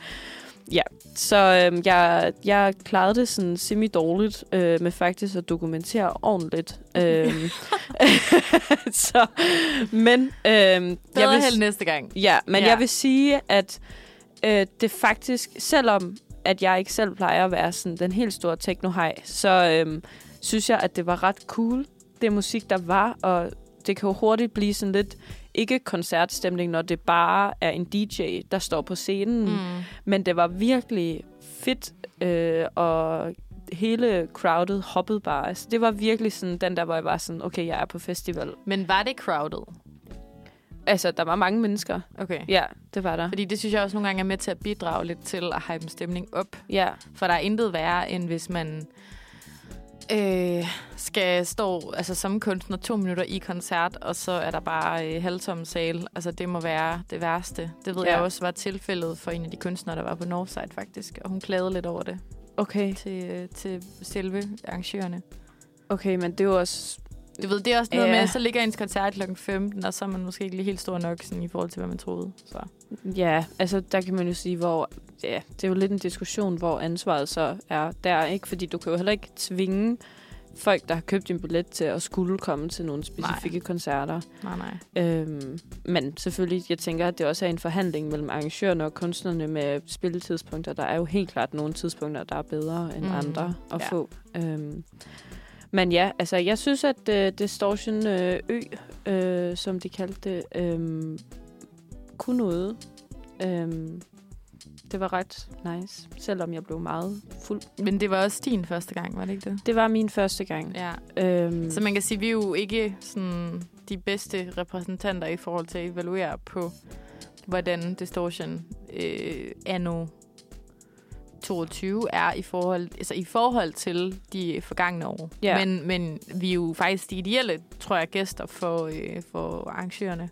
ja, så øh, jeg, jeg klarede det sådan semi-dårligt øh, med faktisk at dokumentere ordentligt. øh, [laughs] så, men øh, jeg vil, held næste gang. Ja, men ja. jeg vil sige, at øh, det faktisk, selvom at jeg ikke selv plejer at være sådan den helt store techno så øh, synes jeg, at det var ret cool, det musik, der var, og det kan jo hurtigt blive sådan lidt ikke koncertstemning, når det bare er en DJ, der står på scenen. Mm. Men det var virkelig fedt, øh, og hele crowded hoppede bare. Altså, det var virkelig sådan den der, hvor jeg var sådan, okay, jeg er på festival. Men var det crowded? Altså, der var mange mennesker. Okay. Ja, det var der. Fordi det synes jeg også nogle gange er med til at bidrage lidt til at hype en stemning op. Ja. For der er intet værre, end hvis man øh, skal stå altså, som kunstner to minutter i koncert, og så er der bare øh, halvtom sal. Altså, det må være det værste. Det ved Ja. jeg også var tilfældet for en af de kunstnere, der var på Northside faktisk. Og hun klagede lidt over det Okay. til, øh, til selve arrangørerne. Okay, men det er jo også... Du ved, det er også noget Ja. med, så ligger ens koncert kl. 15, og så er man måske ikke lige helt stor nok sådan, i forhold til, hvad man troede. Så. Ja, altså der kan man jo sige, hvor ja, det er jo lidt en diskussion, hvor ansvaret så er der, ikke? Fordi du kan jo heller ikke tvinge folk, der har købt en billet til at skulle komme til nogle specifikke nej. koncerter. Nej, nej. Øhm, men selvfølgelig, jeg tænker, at det også er en forhandling mellem arrangørerne og kunstnerne med spilletidspunkter. Der er jo helt klart nogle tidspunkter, der er bedre end mm. andre at ja. få. Øhm, men ja, altså jeg synes, at uh, Distortion øh, Ø, øh, som de kaldte det, øh, kunne noget. Øhm, det var ret nice, selvom jeg blev meget fuld. Men det var også din første gang, var det ikke det? Det var min første gang. Ja. Øhm, Så man kan sige, at vi er jo ikke sådan, de bedste repræsentanter i forhold til at evaluere på, hvordan Distortion øh, anno 22 er i forhold, altså i forhold til de forgangne år. Ja. Men, men vi er jo faktisk de ideelle, tror jeg, gæster for, øh, for arrangørerne.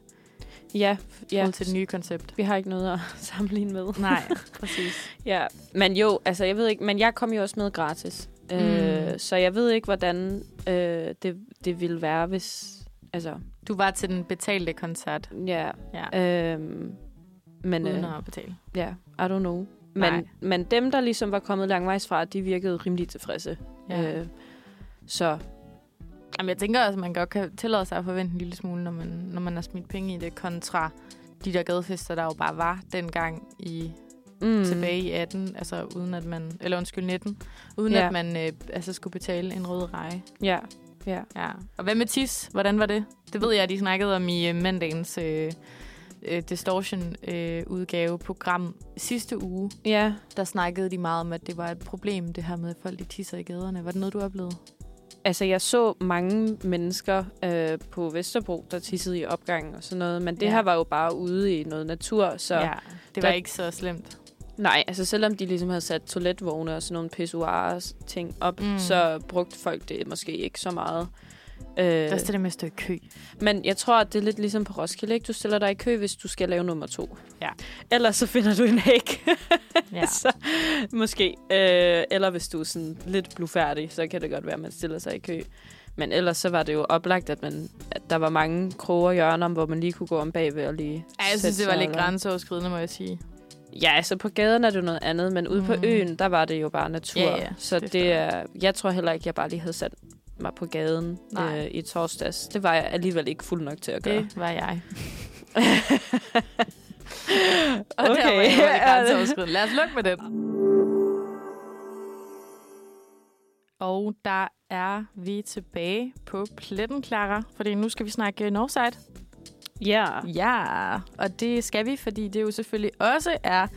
Ja, ja. til det nye koncept. Vi har ikke noget at [laughs] sammenligne med. Nej, [laughs] præcis. ja, men jo, altså jeg ved ikke, men jeg kom jo også med gratis. Mm. Øh, så jeg ved ikke, hvordan øh, det, det ville være, hvis... Altså, Du var til den betalte koncert. ja. Ja. Øhm, men, Uden øh, at betale. ja, I don't know. Nej. Men, men dem, der ligesom var kommet langvejs fra, de virkede rimelig tilfredse. Ja. Øh, så Jamen, jeg tænker også, at man godt kan tillade sig at forvente en lille smule, når man, når man har smidt penge i det, kontra de der gadefester, der jo bare var dengang i mm. tilbage i 18, altså uden at man, eller undskyld 19, uden Ja. at man øh, altså skulle betale en rød reje. Ja, ja. ja. Og hvad med TIS? Hvordan var det? Det ved jeg, at de snakkede om i øh, mandagens øh, øh, Distortion-udgave program sidste uge. Ja. Der snakkede de meget om, at det var et problem, det her med, at folk de tisser i gaderne. Var det noget, du oplevede? Altså, jeg så mange mennesker øh, på Vesterbro, der tissede i opgangen og sådan noget, men det Ja. her var jo bare ude i noget natur, så... ja, det var der- ikke så slemt. Nej, altså selvom de ligesom havde sat toiletvogne og sådan nogle pissoirs ting op, mm. så brugte folk det måske ikke så meget. Øh, Der er det med at stå i kø. men jeg tror, at det er lidt ligesom på Roskilde, ikke? Du stiller dig i kø, hvis du skal lave nummer to. Ja. Ellers så finder du en hæk. [laughs] Ja. så, måske. Øh, eller hvis du er sådan lidt blufærdig, så kan det godt være, at man stiller sig i kø. Men ellers så var det jo oplagt, at, man, at der var mange kroge og hjørner, hvor man lige kunne gå om bagved og lige Ja, jeg synes, det var lidt grænseoverskridende, må jeg sige. Ja, altså på gaden er det jo noget andet, men ude mm. på øen, der var det jo bare natur. Ja, ja, så det det, er... Jeg tror heller ikke, jeg bare lige havde sat mig på gaden Nej. øh, i torsdags. Det var jeg alligevel ikke fuld nok til at gøre. Det var jeg. [laughs] Og Og okay. der var jeg. Lad os lukke med den. Og der er vi tilbage på pletten, Clara. Fordi nu skal vi snakke Northside. Ja. Ja, og det skal vi, fordi det jo selvfølgelig også er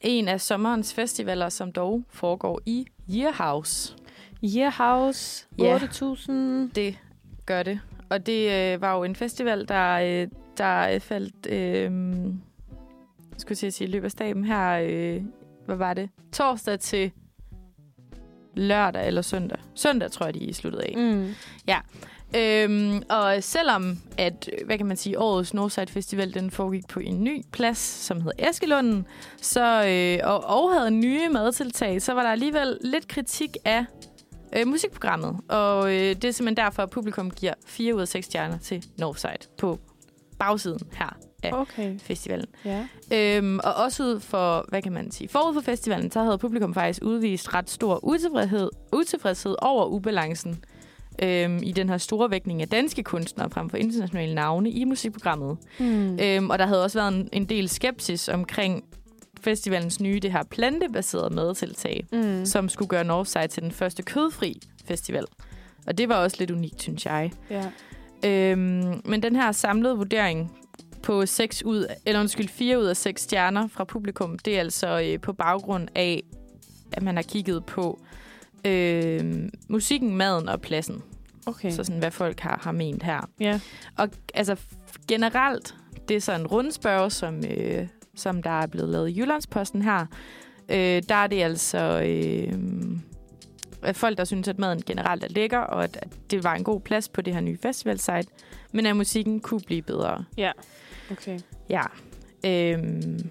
en af sommerens festivaler, som dog foregår i Yearhouse. Yearhouse, Ja. 8.000. Det gør det. Og det øh, var jo en festival, der, øh, der faldt, øh, skulle jeg til at sige, i løbet af staben her, øh, hvad var det? Torsdag til lørdag eller søndag. Søndag, tror jeg, de sluttede af. Mm. Ja. Øhm, og selvom at, hvad kan man sige, årets Northside Festival, den foregik på en ny plads, som hedder Eskelunden, så, øh, og, og havde nye madtiltag, så var der alligevel lidt kritik af øh, musikprogrammet. Og øh, det er simpelthen derfor, at publikum giver 4 ud af 6 stjerner til Northside på bagsiden her af Okay. festivalen. Ja. Øhm, og også ud for, hvad kan man sige, forud for festivalen, så havde publikum faktisk udvist ret stor utilfredshed, utilfredshed over ubalancen øhm, i den her store vægtning af danske kunstnere frem for internationale navne i musikprogrammet. Mm. Øhm, og der havde også været en, en del skepsis omkring festivalens nye, det her plantebaserede madtiltag, Mm. som skulle gøre Northside til den første kødfri festival. Og det var også lidt unikt, synes jeg. Ja. Øhm, men den her samlede vurdering på 6 ud, eller undskyld, 4 ud af 6 stjerner fra publikum, det er altså øh, på baggrund af, at man har kigget på øh, musikken, maden og pladsen. Okay. Så sådan, hvad folk har, har ment her. Ja. Og altså generelt, det er så en rundspørg, som, øh, som der er blevet lavet i Jyllandsposten her. Øh, der er det altså øh, folk, der synes, at maden generelt er lækker, og at, at det var en god plads på det her nye festivalsite, men at musikken kunne blive bedre. Ja. Okay. Ja. Øhm,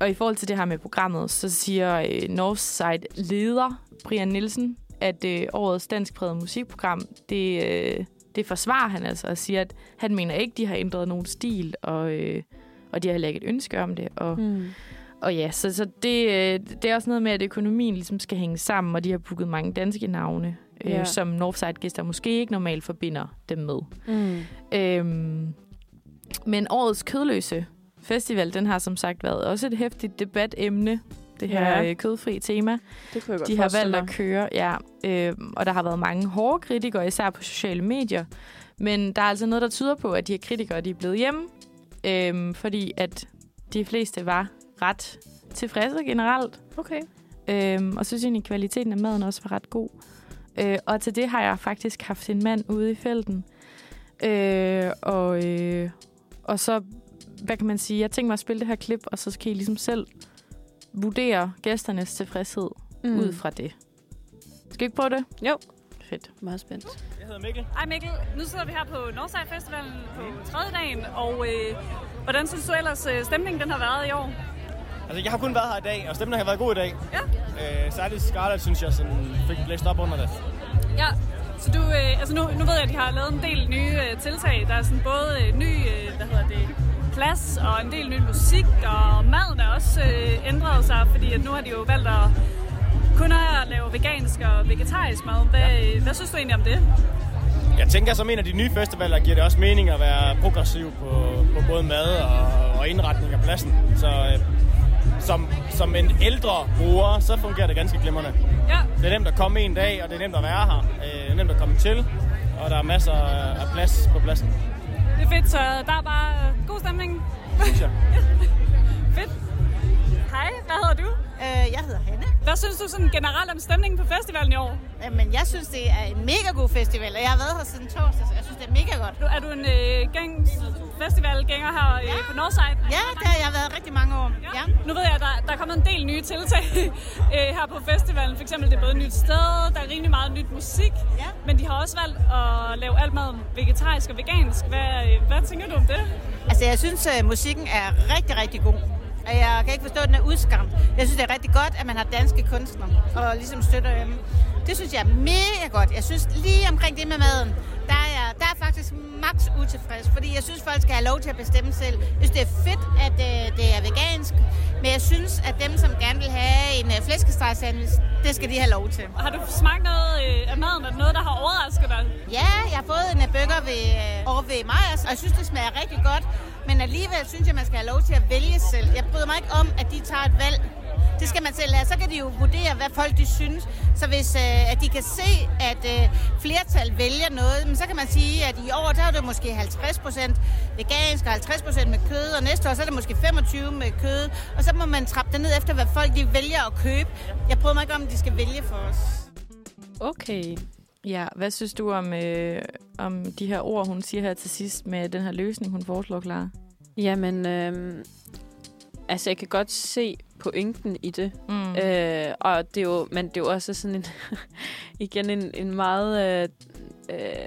og i forhold til det her med programmet, så siger øh, Northside leder Brian Nielsen, at øh, årets danskpræget musikprogram, det, øh, det forsvarer han altså, og siger, at han mener ikke, de har ændret nogen stil, og, øh, og de har heller ikke et ønske om det. Og, Mm. og ja, så, så det, øh, det er også noget med, at økonomien ligesom skal hænge sammen, og de har booket mange danske navne, øh, Ja. som Northside-gæster måske ikke normalt forbinder dem med. Mm. Øhm, men årets kødløse festival, den har som sagt været også et hæftigt debatemne, det her Ja. ja. kødfri tema. Det kunne jeg godt De har valgt at køre, ja. Øh, og der har været mange hårde kritikere, især på sociale medier. Men der er altså noget, der tyder på, at de her kritikere de er blevet hjemme. Øh, fordi at de fleste var ret tilfredse generelt. Okay. Øh, og så synes jeg egentlig, at kvaliteten af maden også var ret god. Øh, og til det har jeg faktisk haft en mand ude i felten. Øh, og, øh, og så, hvad kan man sige, jeg tænker mig at spille det her klip, og så skal I ligesom selv vurdere gæsternes tilfredshed mm. ud fra det. Skal vi ikke prøve det? Jo. Fedt. Meget spændt. Jeg hedder Mikkel. Hej Mikkel. Nu sidder vi her på Northside Festivalen på tredje dagen, og øh, hvordan synes du ellers, øh, stemningen den har været i år? Altså, jeg har kun været her i dag, og stemningen har været god i dag. Ja. Øh, særligt Scarlett, synes jeg, sådan, fik blæst op under det. Ja, så du, øh, altså nu, nu ved jeg, at de har lavet en del nye øh, tiltag. Der er sådan både øh, ny, øh, hvad hedder det, plads og en del ny musik, og maden er også øh, ændret sig, fordi at nu har de jo valgt at kun at lave vegansk og vegetarisk mad. Hvad, ja. hvad synes du egentlig om det? Jeg tænker, som en af de nye festivaler, giver det også mening at være progressiv på, på både mad og, og indretning af pladsen. Så øh, som, som en ældre bruger, så fungerer det ganske glimrende. Ja. Det er nemt at komme en dag, og det er nemt at være her. Øh, det er nemt at komme til, og der er masser af plads på pladsen. Det er fedt, så der er bare god stemning. Synes jeg. [laughs] Fedt. Hej, hvad hedder du? Øh, jeg hedder Hanne. Hvad synes du sådan generelt om stemningen på festivalen i år? Men jeg synes, det er en mega god festival, og jeg har været her siden torsdag, så jeg synes, det er mega godt. Er du en øh, gang festivalgænger her øh, ja. på Northside? Ja, det har jeg været rigtig mange år. Ja. ja. Nu ved jeg, at der, der er kommet en del nye tiltag [laughs] øh, her på festivalen. For eksempel, det er både et nyt sted, der er rimelig meget nyt musik. Ja. Men de har også valgt at lave alt mad vegetarisk og vegansk. Hvad, øh, hvad tænker du om det? Altså, jeg synes, at musikken er rigtig, rigtig god. Og jeg kan ikke forstå, at den er udskamt. Jeg synes, det er rigtig godt, at man har danske kunstnere og ligesom støtter dem. Det synes jeg er mega godt. Jeg synes lige omkring det med maden, der er jeg, der er faktisk max utilfreds, fordi jeg synes, folk skal have lov til at bestemme selv. Jeg synes, det er fedt, at øh, det er vegansk, men jeg synes, at dem, som gerne vil have en øh, flæskestegsandwich, det skal de have lov til. Har du smagt noget øh, af maden? Er det noget, der har overrasket dig? Ja, jeg har fået en øh, burger ved, øh, over ved Majers, og jeg synes, det smager rigtig godt. Men alligevel synes jeg, man skal have lov til at vælge selv. Jeg bryder mig ikke om, at de tager et valg. Det skal man selv have. Så kan de jo vurdere, hvad folk de synes. Så hvis øh, at de kan se, at øh, flertal vælger noget, men så kan man sige, at i år der er det måske 50% vegansk og 50% med kød, og næste år så er det måske 25% med kød. Og så må man trappe det ned efter, hvad folk de vælger at købe. Jeg prøver mig ikke om, at de skal vælge for os. Okay. Ja, hvad synes du om, øh, om de her ord, hun siger her til sidst med den her løsning, hun foreslår, Clara? Jamen, øh, altså jeg kan godt se pointen i det. Mm. Øh, og det er jo, men det er jo også sådan en, [laughs] igen en, en meget, øh, øh,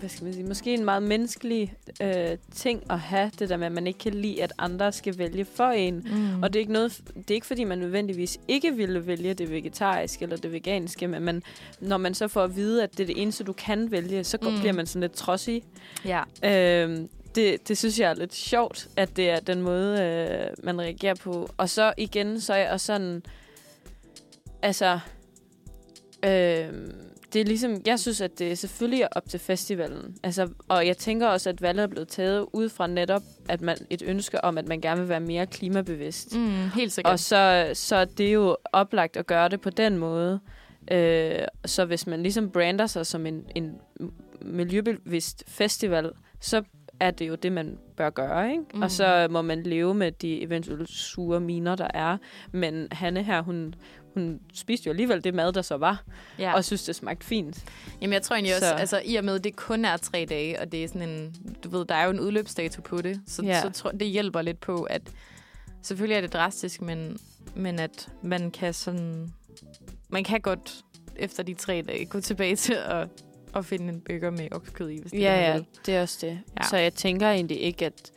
hvad skal man sige, måske en meget menneskelig øh, ting at have, det der med, at man ikke kan lide, at andre skal vælge for en. Mm. Og det er, ikke noget, det er ikke, fordi man nødvendigvis ikke ville vælge det vegetariske eller det veganske, men man, når man så får at vide, at det er det eneste, du kan vælge, så går, Mm. bliver man sådan lidt trodsig. Ja. Øhm, det, det synes jeg er lidt sjovt, at det er den måde, øh, man reagerer på. Og så igen, så er jeg også sådan... Altså... Øh, det er ligesom... Jeg synes, at det selvfølgelig er op til festivalen. Altså, og jeg tænker også, at valget er blevet taget ud fra netop at man, et ønske om, at man gerne vil være mere klimabevidst. Mm, helt sikkert. Og så, så det er jo oplagt at gøre det på den måde. Øh, så hvis man ligesom brander sig som en, en miljøbevidst festival, så er det jo det, man bør gøre, ikke? Mm. Og så må man leve med de eventuelle sure miner, der er. Men Hanne her, hun, hun spiste jo alligevel det mad, der så var, Ja. og synes, det smagte fint. Jamen, jeg tror egentlig også, Så- altså i og med, at det kun er tre dage, og det er sådan en, du ved, der er jo en udløbsdato på det, så, Ja. så tror, det hjælper lidt på, at selvfølgelig er det drastisk, men, men at man kan sådan, man kan godt efter de tre dage gå tilbage til at, at finde en burger med oksekød i, hvis det er Ja, man ja, det er også det. Ja. Så jeg tænker egentlig ikke, at,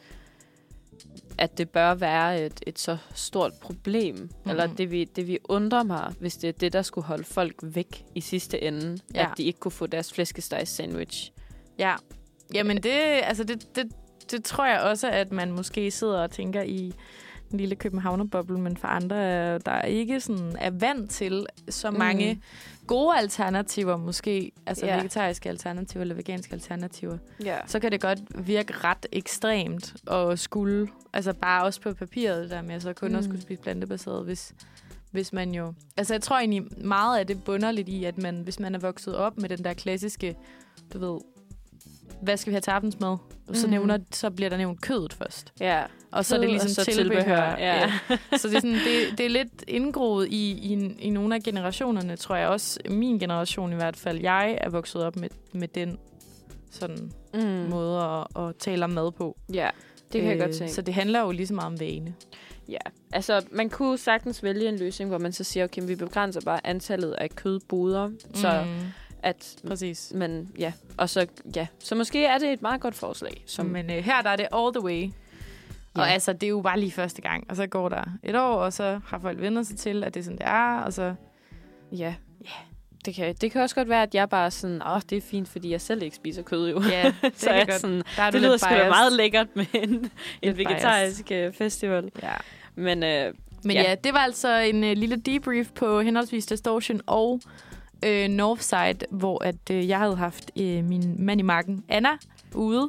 at det bør være et, et så stort problem. Mm. Eller det vi, det vi undrer mig, hvis det er det, der skulle holde folk væk i sidste ende. Ja. At de ikke kunne få deres flæskesteg sandwich. Ja, jamen det, altså det, det, det tror jeg også, at man måske sidder og tænker i en lille københavnerboble, men for andre, øh, der ikke sådan er vant til så mange Mm. gode alternativer, måske, altså Ja. vegetariske alternativer eller veganske alternativer, Ja. så kan det godt virke ret ekstremt at skulle, altså bare også på papiret der med, så kun mm. at Mm. skulle spise plantebaseret, hvis, hvis man jo... Altså jeg tror egentlig meget af det bunder lidt i, at man, hvis man er vokset op med den der klassiske, du ved, hvad skal vi have til aftensmad? Så, Mm. nævner, så bliver der nævnt kødet først. Ja. Og så er det ligesom så tilbehør. tilbehør, ja. så det er, sådan, det, det er lidt indgroet i, i, i nogle af generationerne, tror jeg også. Min generation i hvert fald. Jeg er vokset op med, med den sådan Mm. måde at, at tale om mad på. Ja, det kan jeg godt tænke. Så det handler jo lige så meget om vane. Ja, altså man kunne sagtens vælge en løsning, hvor man så siger, okay, vi begrænser bare antallet af kødboder, så Mm. At Præcis. man, ja, og så, ja, så måske er det et meget godt forslag. Som, Men øh, her der er det all the way. Ja. Og altså, det er jo bare lige første gang. Og så går der et år, og så har folk vendt sig til, at det er sådan, det er. Og så... Ja. Det kan, det kan også godt være, at jeg bare er sådan, åh, det er fint, fordi jeg selv ikke spiser kød jo. Ja, [laughs] det så jeg godt- sådan, der er det lyder sgu da biased. meget lækkert med en, en vegetarisk øh, festival. Ja. Men, øh, Men ja. ja, det var altså en øh, lille debrief på henholdsvis Distortion og øh, Northside, hvor at øh, jeg havde haft øh, min mand i marken, Anna, ude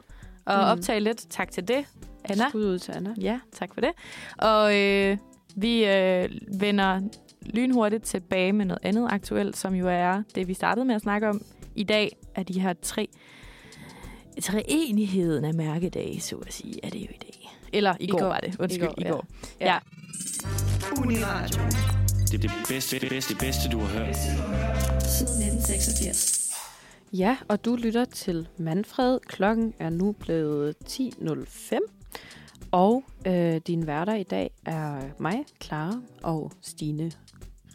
og Mm. optage lidt. Tak til det, Anna. Skud ud til Anna. Ja, tak for det. Og øh, vi øh, vender lynhurtigt tilbage med noget andet aktuelt, som jo er det, vi startede med at snakke om i dag, er de her tre treenigheden af mærkedage, så at sige, er det jo i dag. Eller i, I går, går. var det. Undskyld, I i går, går. ja. Ja. ja. Uniradio. Det er det bedste, bedste, bedste, du har hørt. Siden 1986. Ja, og du lytter til Manfred. Klokken er nu blevet 10.05. Og øh, din værter i dag er mig, Clara og Stine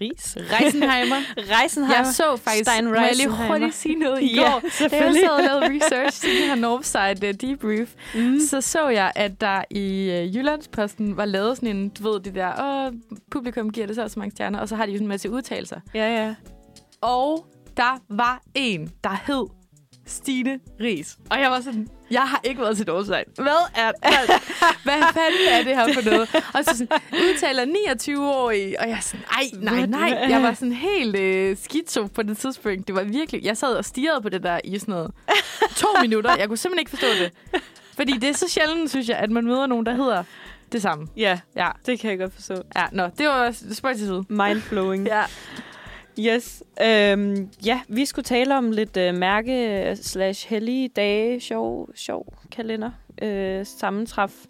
Ries. Reisenheimer. [laughs] Reisenheimer. Jeg så faktisk, Stein må jeg lige hurtigt sige noget i [laughs] Ja, går, da jeg selvfølgelig. sad og lavede research til det her Northside uh, debrief, mm. så så jeg, at der i uh, Jyllandsposten var lavet sådan en, du ved, det der, åh, publikum giver det så så mange stjerner, og så har de jo sådan en masse udtalelser. Ja, ja. Og der var en, der hed Stine Ries. Og jeg var sådan, jeg har ikke været til Northside. Hvad er hvad, [laughs] hvad fanden er det her for noget? Og så sådan, udtaler 29-årig, og jeg er sådan, ej, nej, nej. Jeg var sådan helt øh, skizo på det tidspunkt. Det var virkelig, jeg sad og stirrede på det der i sådan noget to [laughs] minutter. Jeg kunne simpelthen ikke forstå det. Fordi det er så sjældent, synes jeg, at man møder nogen, der hedder det samme. Ja, Ja, det kan jeg godt forstå. ja nå, det var spøjt til side. Mindblowing. Ja. Yes. Øhm, ja, vi skulle tale om lidt øh, mærke slash hellige dage, sjov, sjov kalender, øh, sammentræf.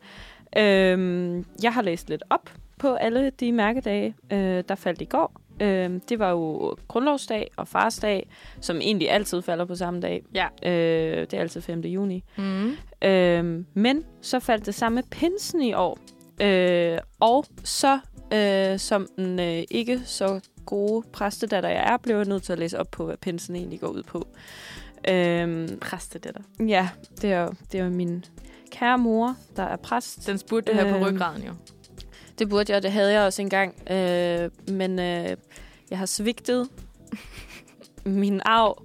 Øhm, jeg har læst lidt op på alle de mærkedage, øh, der faldt i går. Øh, det var jo grundlovsdag og farsdag, som egentlig altid falder på samme dag. Ja. Øh, det er altid 5. juni. Mm. Øh, men så faldt det samme pinsen i år. Øh, og så, øh, som den øh, ikke så gode præstedatter jeg er, blev jeg nødt til at læse op på, hvad pinsen egentlig går ud på. Øh, Præstedatter. ja, det er, jo- det er jo min kære mor, der er præst. Den spurgte du her på Øhm, ryggraden jo. Det burde jeg, og det havde jeg også engang. Øh, men øh, jeg har svigtet [laughs] min arv.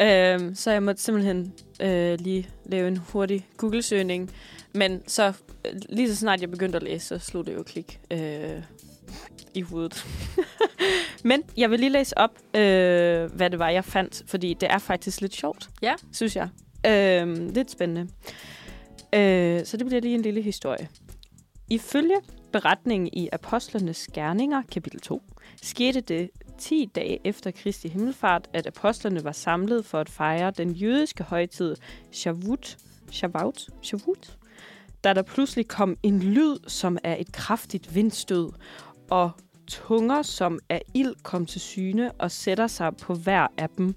Øh, så jeg måtte simpelthen øh, lige lave en hurtig Google-søgning. Men så øh, lige så snart jeg begyndte at læse, så slog det jo klik øh, i hovedet. [laughs] men jeg vil lige læse op, øh, hvad det var, jeg fandt. Fordi det er faktisk lidt sjovt, Ja. synes jeg. Øh, lidt spændende. Øh, så det bliver lige en lille historie. Ifølge beretningen i Apostlenes Gerninger, kapitel 2, skete det 10 dage efter Kristi himmelfart, at apostlerne var samlet for at fejre den jødiske højtid Shavuot, Shavuot, Shavuot, da der pludselig kom en lyd, som er et kraftigt vindstød, og tunger, som af ild kom til syne og sætter sig på hver af dem.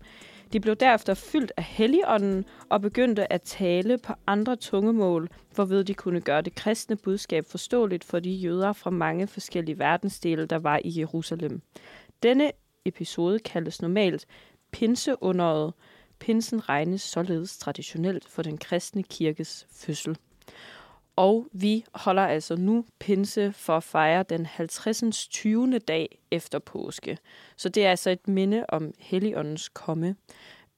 De blev derefter fyldt af helligånden og begyndte at tale på andre tungemål, hvorved de kunne gøre det kristne budskab forståeligt for de jøder fra mange forskellige verdensdele, der var i Jerusalem. Denne episode kaldes normalt pinseunderet. Pinsen regnes således traditionelt for den kristne kirkes fødsel. Og vi holder altså nu pinse for at fejre den 50. 20. dag efter påske. Så det er altså et minde om Helligåndens komme.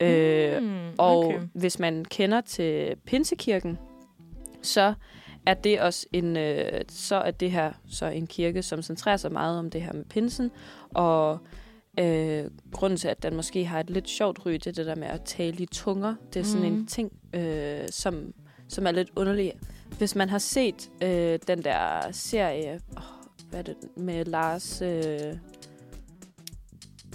Mm, øh, og okay. hvis man kender til Pinsekirken, så er det også en, øh, så er det her så en kirke, som centrerer sig meget om det her med pinsen, og øh, grunden til, at den måske har et lidt sjovt ry, det er det der med at tale i tunger. Det er sådan Mhm. en ting, øh, som, som er lidt underlig. Hvis man har set øh, den der serie, oh, hvad er det, med Lars... Øh,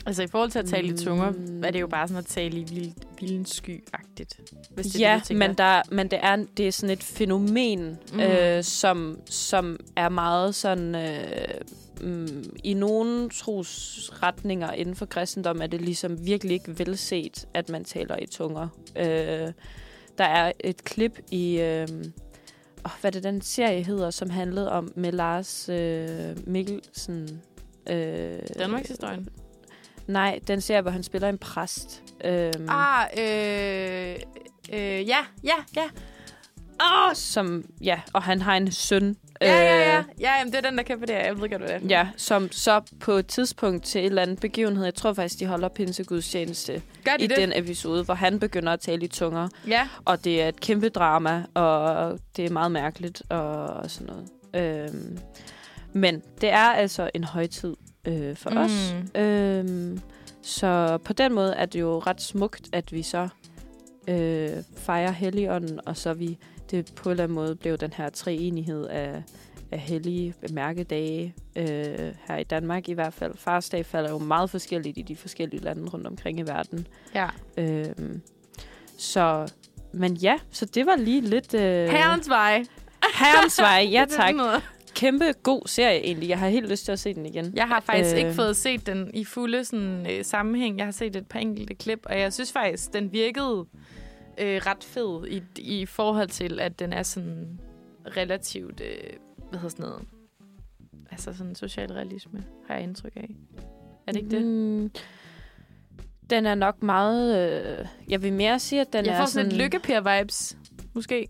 Altså i forhold til at tale i tunger, Mm. er det jo bare sådan at tale i vild, vildensky-agtigt. Hvis det ja, det, du men, der, men det, er, det er sådan et fænomen, Mm. mm. øh, som, som er meget sådan... Øh, mm, I nogle trosretninger inden for kristendom er det ligesom virkelig ikke velset, at man taler i tunger. Øh, der er et klip i... Øh, oh, hvad det den serie hedder, som handlede om med Lars øh, Mikkelsen. Øh, Danmarks historien. Nej, den serie, hvor han spiller en præst. Øhm, Ah, øh, øh, ja, ja, ja. Oh, som, ja, og han har en søn. Ja, ja, ja. øh, Ja, jamen, det er den, der kæmper det her. Jeg ved godt, hvad det er. Ja, som så på et tidspunkt til et eller andet begivenhed, jeg tror faktisk, de holder pinsegudstjeneste Gør de i det? den episode, hvor han begynder at tale i tunger. Ja. Og det er et kæmpe drama, og det er meget mærkeligt og, og sådan noget. Øhm, men det er altså en højtid øh, for Mm. os. Øhm, så på den måde er det jo ret smukt, at vi så øh, fejrer Helligånden, og så vi det på en eller anden måde blev den her treenighed af, af hellige mærkedage øh, her i Danmark i hvert fald. Farsdag falder jo meget forskelligt i de forskellige lande rundt omkring i verden. Ja. Øhm, så, men ja, så det var lige lidt... Øh, Herrens vej. Herrens vej, ja [laughs] tak. Kæmpe god serie egentlig. Jeg har helt lyst til at se den igen. Jeg har faktisk øh. ikke Øh, fået set den i fulde sådan, øh, sammenhæng. Jeg har set et par enkelte klip, og jeg synes faktisk, den virkede øh, ret fed i, i forhold til, at den er sådan relativt, øh, hvad hedder sådan noget, altså sådan social realisme, har jeg indtryk af. Er det ikke det? Mm, den er nok meget... Øh, jeg vil mere sige, at den jeg er får sådan sådan... lidt lykkeper-vibes, måske.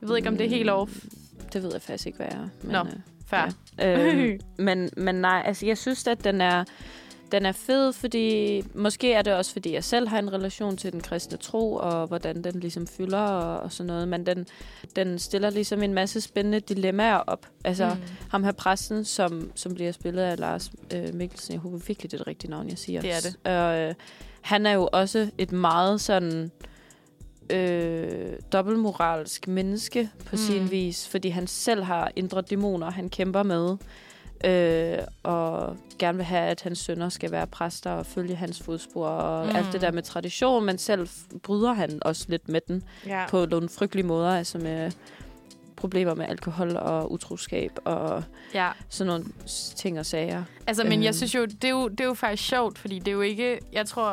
Jeg ved ikke, om det er helt off. Det ved jeg faktisk ikke, hvad jeg er. Men, Nå, øh, fair. Ja. Øhm, [laughs] men, men nej, altså jeg synes, at den er, den er fed, fordi måske er det også, fordi jeg selv har en relation til den kristne tro, og hvordan den ligesom fylder og, og sådan noget. Men den, den stiller ligesom en masse spændende dilemmaer op. Altså Mm. ham her præsten, som, som bliver spillet af Lars øh, Mikkelsen. Jeg håber virkelig, det er det rigtige navn, jeg siger. Det er det. Og, øh, han er jo også et meget sådan øh, dobbeltmoralsk menneske på mm. sin vis, fordi han selv har indre dæmoner, han kæmper med, øh, og gerne vil have, at hans sønner skal være præster og følge hans fodspor og Mm. alt det der med tradition, men selv bryder han også lidt med den Ja. på nogle frygtelige måder, altså med problemer med alkohol og utroskab og Ja. sådan nogle ting og sager. Altså, men jeg Øhm. synes jo det, er jo, det er jo faktisk sjovt, fordi det er jo ikke... Jeg tror,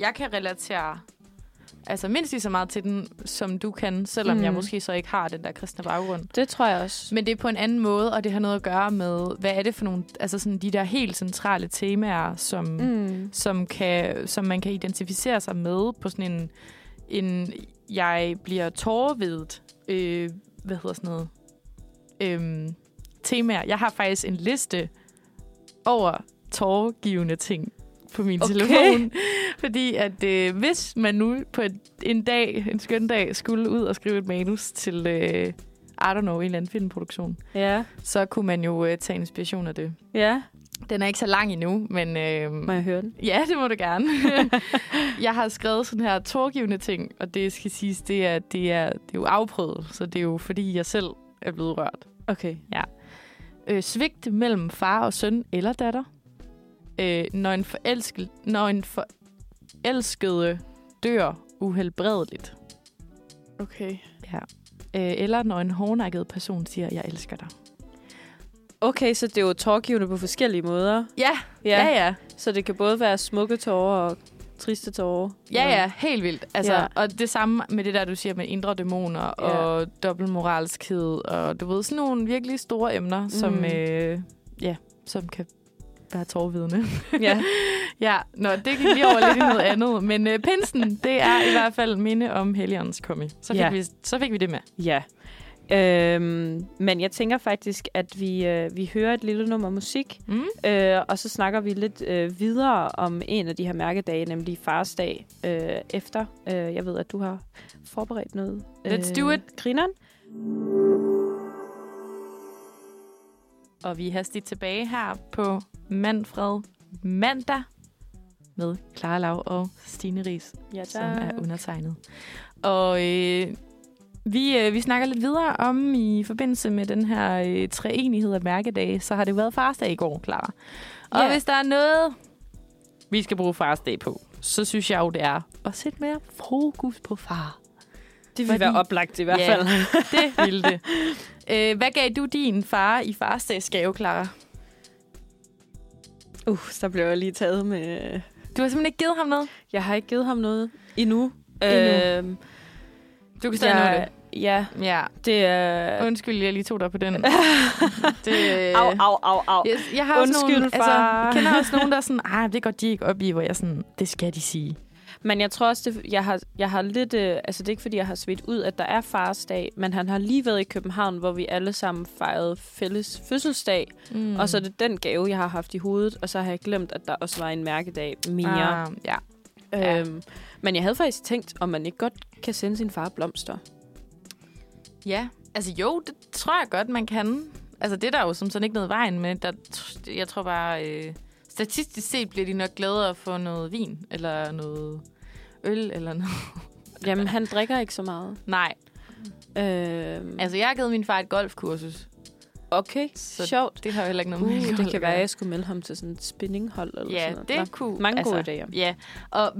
jeg kan relatere altså mindst lige så meget til den, som du kan, selvom mm. jeg måske så ikke har den der kristne baggrund. Det tror jeg også. Men det er på en anden måde, og det har noget at gøre med, hvad er det for nogle, altså sådan de der helt centrale temaer, som, Mm. som, kan, som man kan identificere sig med på sådan en, en jeg bliver tårervedet, øh, hvad hedder sådan noget, øhm, temaer. Jeg har faktisk en liste over tårgivende ting på min Okay. telefon. [laughs] Fordi at øh, hvis man nu på et, en dag, en skøn dag, skulle ud og skrive et manus til, øh, I don't know, en eller anden filmproduktion, Ja. så kunne man jo øh, tage inspiration af det. Ja. Den er ikke så lang endnu, men... Øh, Må jeg høre den? Ja, det må du gerne. [laughs] jeg har skrevet sådan her tårgivende ting, og det skal siges, det er, det er, det er jo afprøvet, så det er jo fordi, jeg selv er blevet rørt. Okay. Ja. Øh, svigt mellem far og søn eller datter. Øh, når, en forelsket, når en forelskede dør uhelbredeligt. Okay. Ja. Øh, eller når en hårdnakket person siger, jeg elsker dig. Okay, så det er jo tårgivende på forskellige måder. Ja, ja, ja. Så det kan både være smukke tårer og triste tårer. Ja, ja, helt vildt. Altså, ja. Ja. Og det samme med det der, du siger med indre dæmoner ja. og dobbeltmoralskhed, og du ved, sådan nogle virkelig store emner, mm. som, Mm. øh, ja, som kan være tårvidende. Ja. [laughs] ja, nå, det gik lige over lidt i noget andet. Men øh, pinsen, det er i hvert fald minde om Helligåndens komme. Så fik, Ja. vi, så fik vi det med. Ja. Øhm, men jeg tænker faktisk, at vi, øh, vi hører et lille nummer musik, mm. øh, og så snakker vi lidt øh, videre om en af de her mærkedage, nemlig Farsdag, øh, efter. Øh, jeg ved, at du har forberedt noget. Let's do it. Øh, grineren. Og vi er hastigt tilbage her på Manfred Mandag med Clara Lav og Stine Ries, Ja, som er undertegnet. Og øh, vi, øh, vi snakker lidt videre om i forbindelse med den her øh, treenighed af mærkedage, så har det været farsdag i går, Clara. Og Ja. hvis der er noget, vi skal bruge farsdag på, så synes jeg jo, det er at sætte mere fokus på far. Det vil være oplagt i hvert Ja, fald. det ville det. [laughs] Øh, hvad gav du din far i farsdagsgave, Clara? Uh, så blev jeg lige taget med... Du har simpelthen ikke givet ham noget? Jeg har ikke givet ham noget endnu. Endnu. Øhm, Du kan stadig nå jeg, det. Ja, Ja. det er... Undskyld, jeg lige tog dig på den. [laughs] det, Au, au, au, au. Jeg, jeg har også Undskyld, nogle, far. Altså, jeg kender også nogen, der er sådan, ah, det går de ikke op i, hvor jeg sådan, det skal de sige. Men jeg tror også, det, jeg, har, jeg har lidt... Øh, altså, det er ikke, fordi jeg har svedt ud, at der er farsdag, men han har lige været i København, hvor vi alle sammen fejrede fælles fødselsdag. Mm. Og så er det den gave, jeg har haft i hovedet, og så har jeg glemt, at der også var en mærkedag mere. Ah, ja. Øhm, men jeg havde faktisk tænkt, om man ikke godt kan sende sin far blomster. Ja, altså jo, det tror jeg godt, man kan. Altså det er der jo som sådan ikke noget vejen med. Der, jeg tror bare, øh, statistisk set bliver de nok gladere få noget vin, eller noget øl, eller noget. [laughs] Jamen, han drikker ikke så meget. Nej. Øhm, Altså jeg har givet min far et golfkursus. okay, Så sjovt. det har jo heller ikke noget med Uh, alkohol det at kan være, at jeg skulle melde ham til sådan et spinninghold eller Ja, sådan noget. det Nå, kunne... Mange altså, gode idéer. Ja, og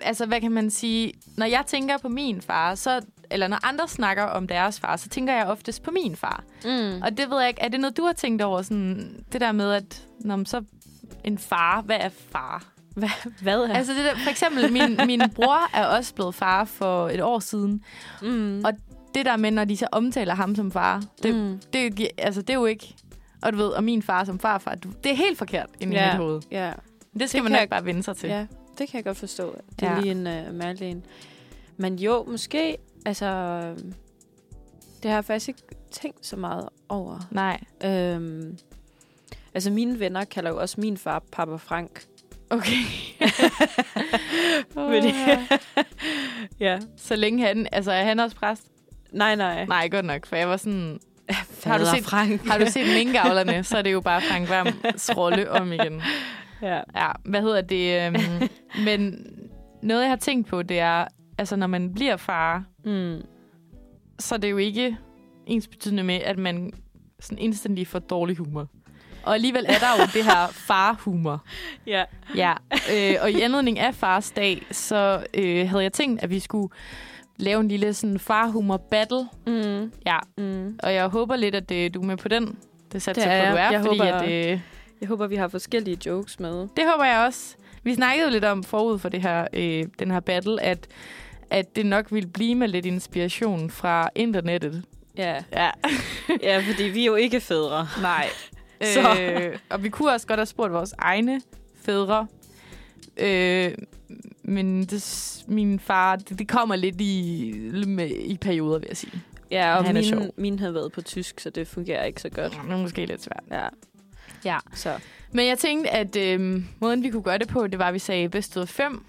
altså, hvad kan man sige? Når jeg tænker på min far, så, eller når andre snakker om deres far, så tænker jeg oftest på min far. Mm. Og det ved jeg ikke, er det noget, du har tænkt over? Sådan, det der med, at når man så en far, hvad er far? Hvad, hvad er? Altså det der, for eksempel, min, min bror er også blevet far for et år siden. mm. Og det der med, når de så omtaler ham som far, det, Mm. det, altså, det er jo ikke... Og du ved, og min far som farfar, du, det er helt forkert inde i Ja. mit hoved. ja. Det skal Det man nok jeg- bare vende sig til. Ja, det kan jeg godt forstå. Det er Ja. lige en uh, mærkelig en. Men jo, måske, altså... Det har jeg faktisk ikke tænkt så meget over. Nej. Øhm, altså, mine venner kalder jo også min far Papa Frank. Okay. [laughs] Fordi, [laughs] ja. Så længe han... Altså, er han også præst? Nej, nej. Nej, godt nok, for jeg var sådan... [laughs] Har du, set, Frank. har du set minkavlerne, så er det jo bare Frank Hvams rolle om igen. Ja. Ja, hvad hedder det? Øhm, men noget, jeg har tænkt på, det er, altså når man bliver far, Mm. så er det jo ikke ens betydende med, at man sådan instantly får dårlig humor. Og alligevel er der jo det her [laughs] farhumor. Ja. Ja, øh, og i anledning af fars dag, så øh, havde jeg tænkt, at vi skulle lave en lille sådan farhumor battle. Mm. Ja, Mm. og jeg håber lidt, at øh, du er med på den. Det Det er på, du jeg. er, Jeg fordi håber- at, øh, Jeg håber, vi har forskellige jokes med. det håber jeg også. Vi snakkede jo lidt om forud for det her, øh, den her battle, at, at det nok ville blive med lidt inspiration fra internettet. Ja. Ja, ja, fordi vi er jo ikke fædre. nej. Så. Øh, og vi kunne også godt have spurgt vores egne fædre. Øh, men det, min far, det, det kommer lidt i, med, i perioder, vil jeg sige. Ja, og Han er min, sjov. min havde været på tysk, så det fungerer ikke så godt. Det er måske lidt svært. Ja. Ja. Så. Men jeg tænkte, at øh, måden, vi kunne gøre det på, det var, at vi sagde bedst ud af fem.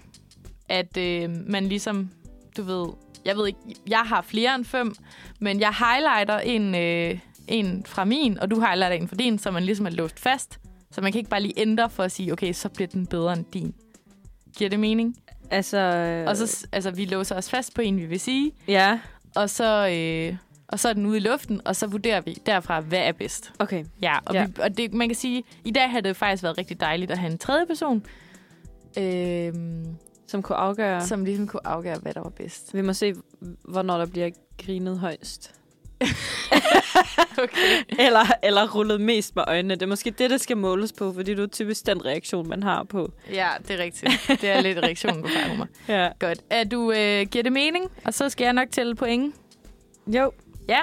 At øh, man ligesom, du ved, jeg ved ikke, jeg har flere end fem, men jeg highlighter en, øh, en fra min, og du highlighter en fra din, så man ligesom er låst fast. Så man kan ikke bare lige ændre for at sige, okay, så bliver den bedre end din. Giver det mening? Altså... Og så, altså, vi låser os fast på en, vi vil sige, Ja, og så, øh, og så er den ude i luften, og så vurderer vi derfra, hvad er bedst. okay. Ja, og, Ja. Vi, og det, man kan sige, i dag har det faktisk været rigtig dejligt at have en tredje person, øhm, Som kunne afgøre... som ligesom kunne afgøre, hvad der var bedst. Vi må se, hvornår der bliver grinet højst. [laughs] Okay. Eller, eller rullet mest med øjnene. Det er måske det, der skal måles på, fordi det er typisk den reaktion, man har på. Ja, det er rigtigt. Det er lidt reaktionen på farhumor. Ja. Godt. Er du, øh, giver det mening? Og så skal jeg nok tælle point. Jo. Ja.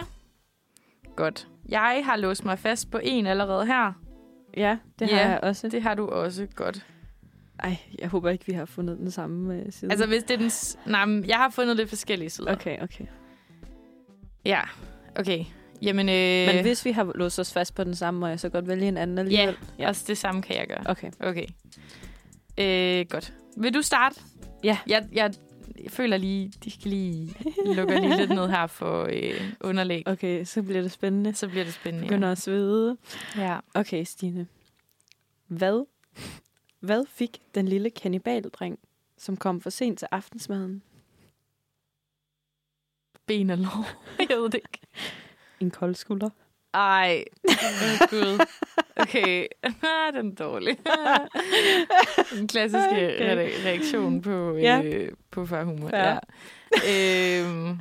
Godt. Jeg har låst mig fast på en allerede her. Ja, det Ja, har jeg også. Det har du også godt. Ej, jeg håber ikke, vi har fundet den samme uh, side. Altså, hvis det er den... s- Nej, men jeg har fundet lidt forskellige sider. Okay, okay. Ja, okay. Jamen, øh, Men hvis vi har låst os fast på den samme, må jeg så godt vælge en anden Ja, alligevel? ja, også det samme kan jeg gøre. Okay. Okay. Øh, godt. Vil du starte? Ja. Jeg, jeg, føler lige, de skal lige lukke lige lidt ned her for øh, underlæg. Okay, så bliver det spændende. Så bliver det spændende, Begynder ja. at svede. Ja. Okay, Stine. Hvad, hvad fik den lille kannibaldreng, som kom for sent til aftensmaden? Ben og lår. [laughs] Jeg ved det ikke. En kold skulder. Ej, oh, [laughs] gud. Okay, [laughs] den er dårlig. Den klassiske Okay. re- reaktion på, øh, Ja. på farhumor. Fair. Ja. Øhm,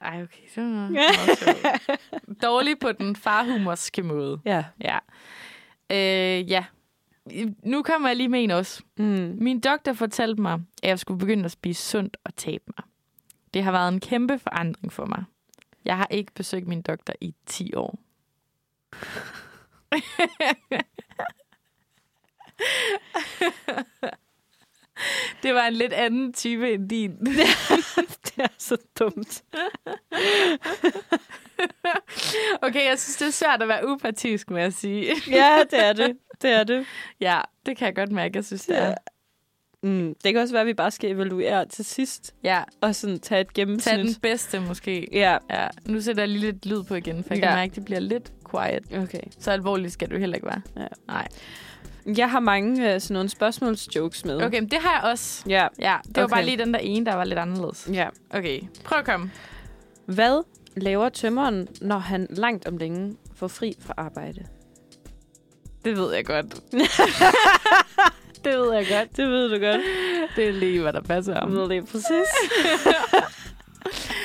ej, okay, så var. Dårlig på den farhumorske måde. Ja. Ja. Øh, ja. Nu kommer jeg lige med en også. Mm. Min doktor fortalte mig, at jeg skulle begynde at spise sundt og tabe mig. Det har været en kæmpe forandring for mig. Jeg har ikke besøgt min doktor i 10 år. [laughs] Det var en lidt anden type end din. [laughs] det er så dumt. [laughs] okay, jeg synes, det er svært at være upartisk med at sige. Ja, det er det. Det er det. Ja, det kan jeg godt mærke, jeg synes, det er. Mm, det kan også være, at vi bare skal evaluere til sidst. Ja. Og sådan tage et gennemsnit. Tag den bedste måske. Ja. ja. Nu sætter jeg lige lidt lyd på igen, for jeg Ja. kan mærke, at det bliver lidt quiet. Okay. Så alvorligt skal du heller ikke være. Ja. Nej. Jeg har mange øh, sådan nogle spørgsmålsjokes med. Okay, men det har jeg også. Ja. Ja, det var Okay. bare lige den der ene, der var lidt anderledes. Ja. Okay, prøv at komme. Hvad laver tømmeren, når han langt om længe får fri fra arbejde? Det ved jeg godt. [laughs] det ved jeg godt. Det ved du godt. Det er lige, hvad der passer om. Det præcis.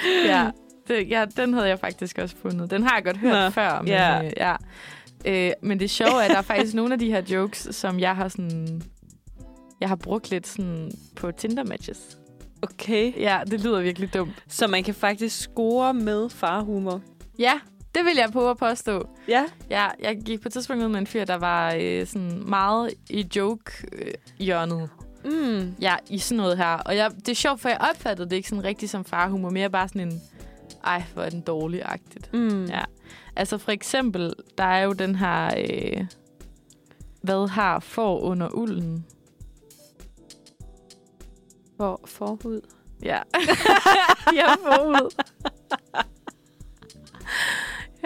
[laughs] ja, det, ja, den havde jeg faktisk også fundet. Den har jeg godt hørt Nå, før. Men, ja. øh, ja. Øh, men det sjove er, at der er faktisk nogle af de her jokes, som jeg har sådan... Jeg har brugt lidt sådan på Tinder-matches. Okay. Ja, det lyder virkelig dumt. Så man kan faktisk score med farhumor. Ja, det vil jeg prøve at påstå. Ja. Ja, jeg gik på et tidspunkt ud med en fyr, der var øh, sådan meget i joke-hjørnet. Mm. Ja, i sådan noget her. Og jeg, det er sjovt, for jeg opfattede det ikke sådan rigtig som farhumor, mere bare sådan en, ej, hvor er den dårlig-agtigt. Mm. Ja. Altså for eksempel, der er jo den her, øh, hvad har får under ulden? For, forhud. Ja. [laughs] ja, forhud. [laughs]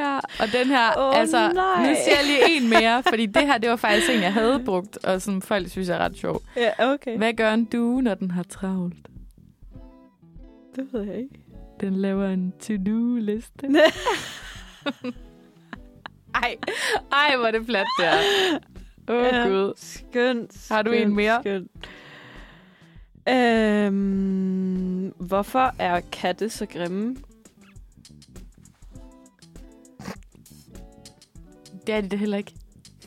ja, og den her, Åh, altså, nej. nu siger jeg lige en mere, [laughs] fordi det her, det var faktisk en, jeg havde brugt, og som folk synes er ret sjov. Ja, okay. Hvad gør en due, når den har travlt? Det ved jeg ikke. Den laver en to-do-liste. [laughs] ej, ej, hvor er det plat, der. Åh, oh, Ja, Gud. Skønt. Har du skønt, en mere? Skønt. Øhm, hvorfor er katte så grimme? Det er de da heller ikke.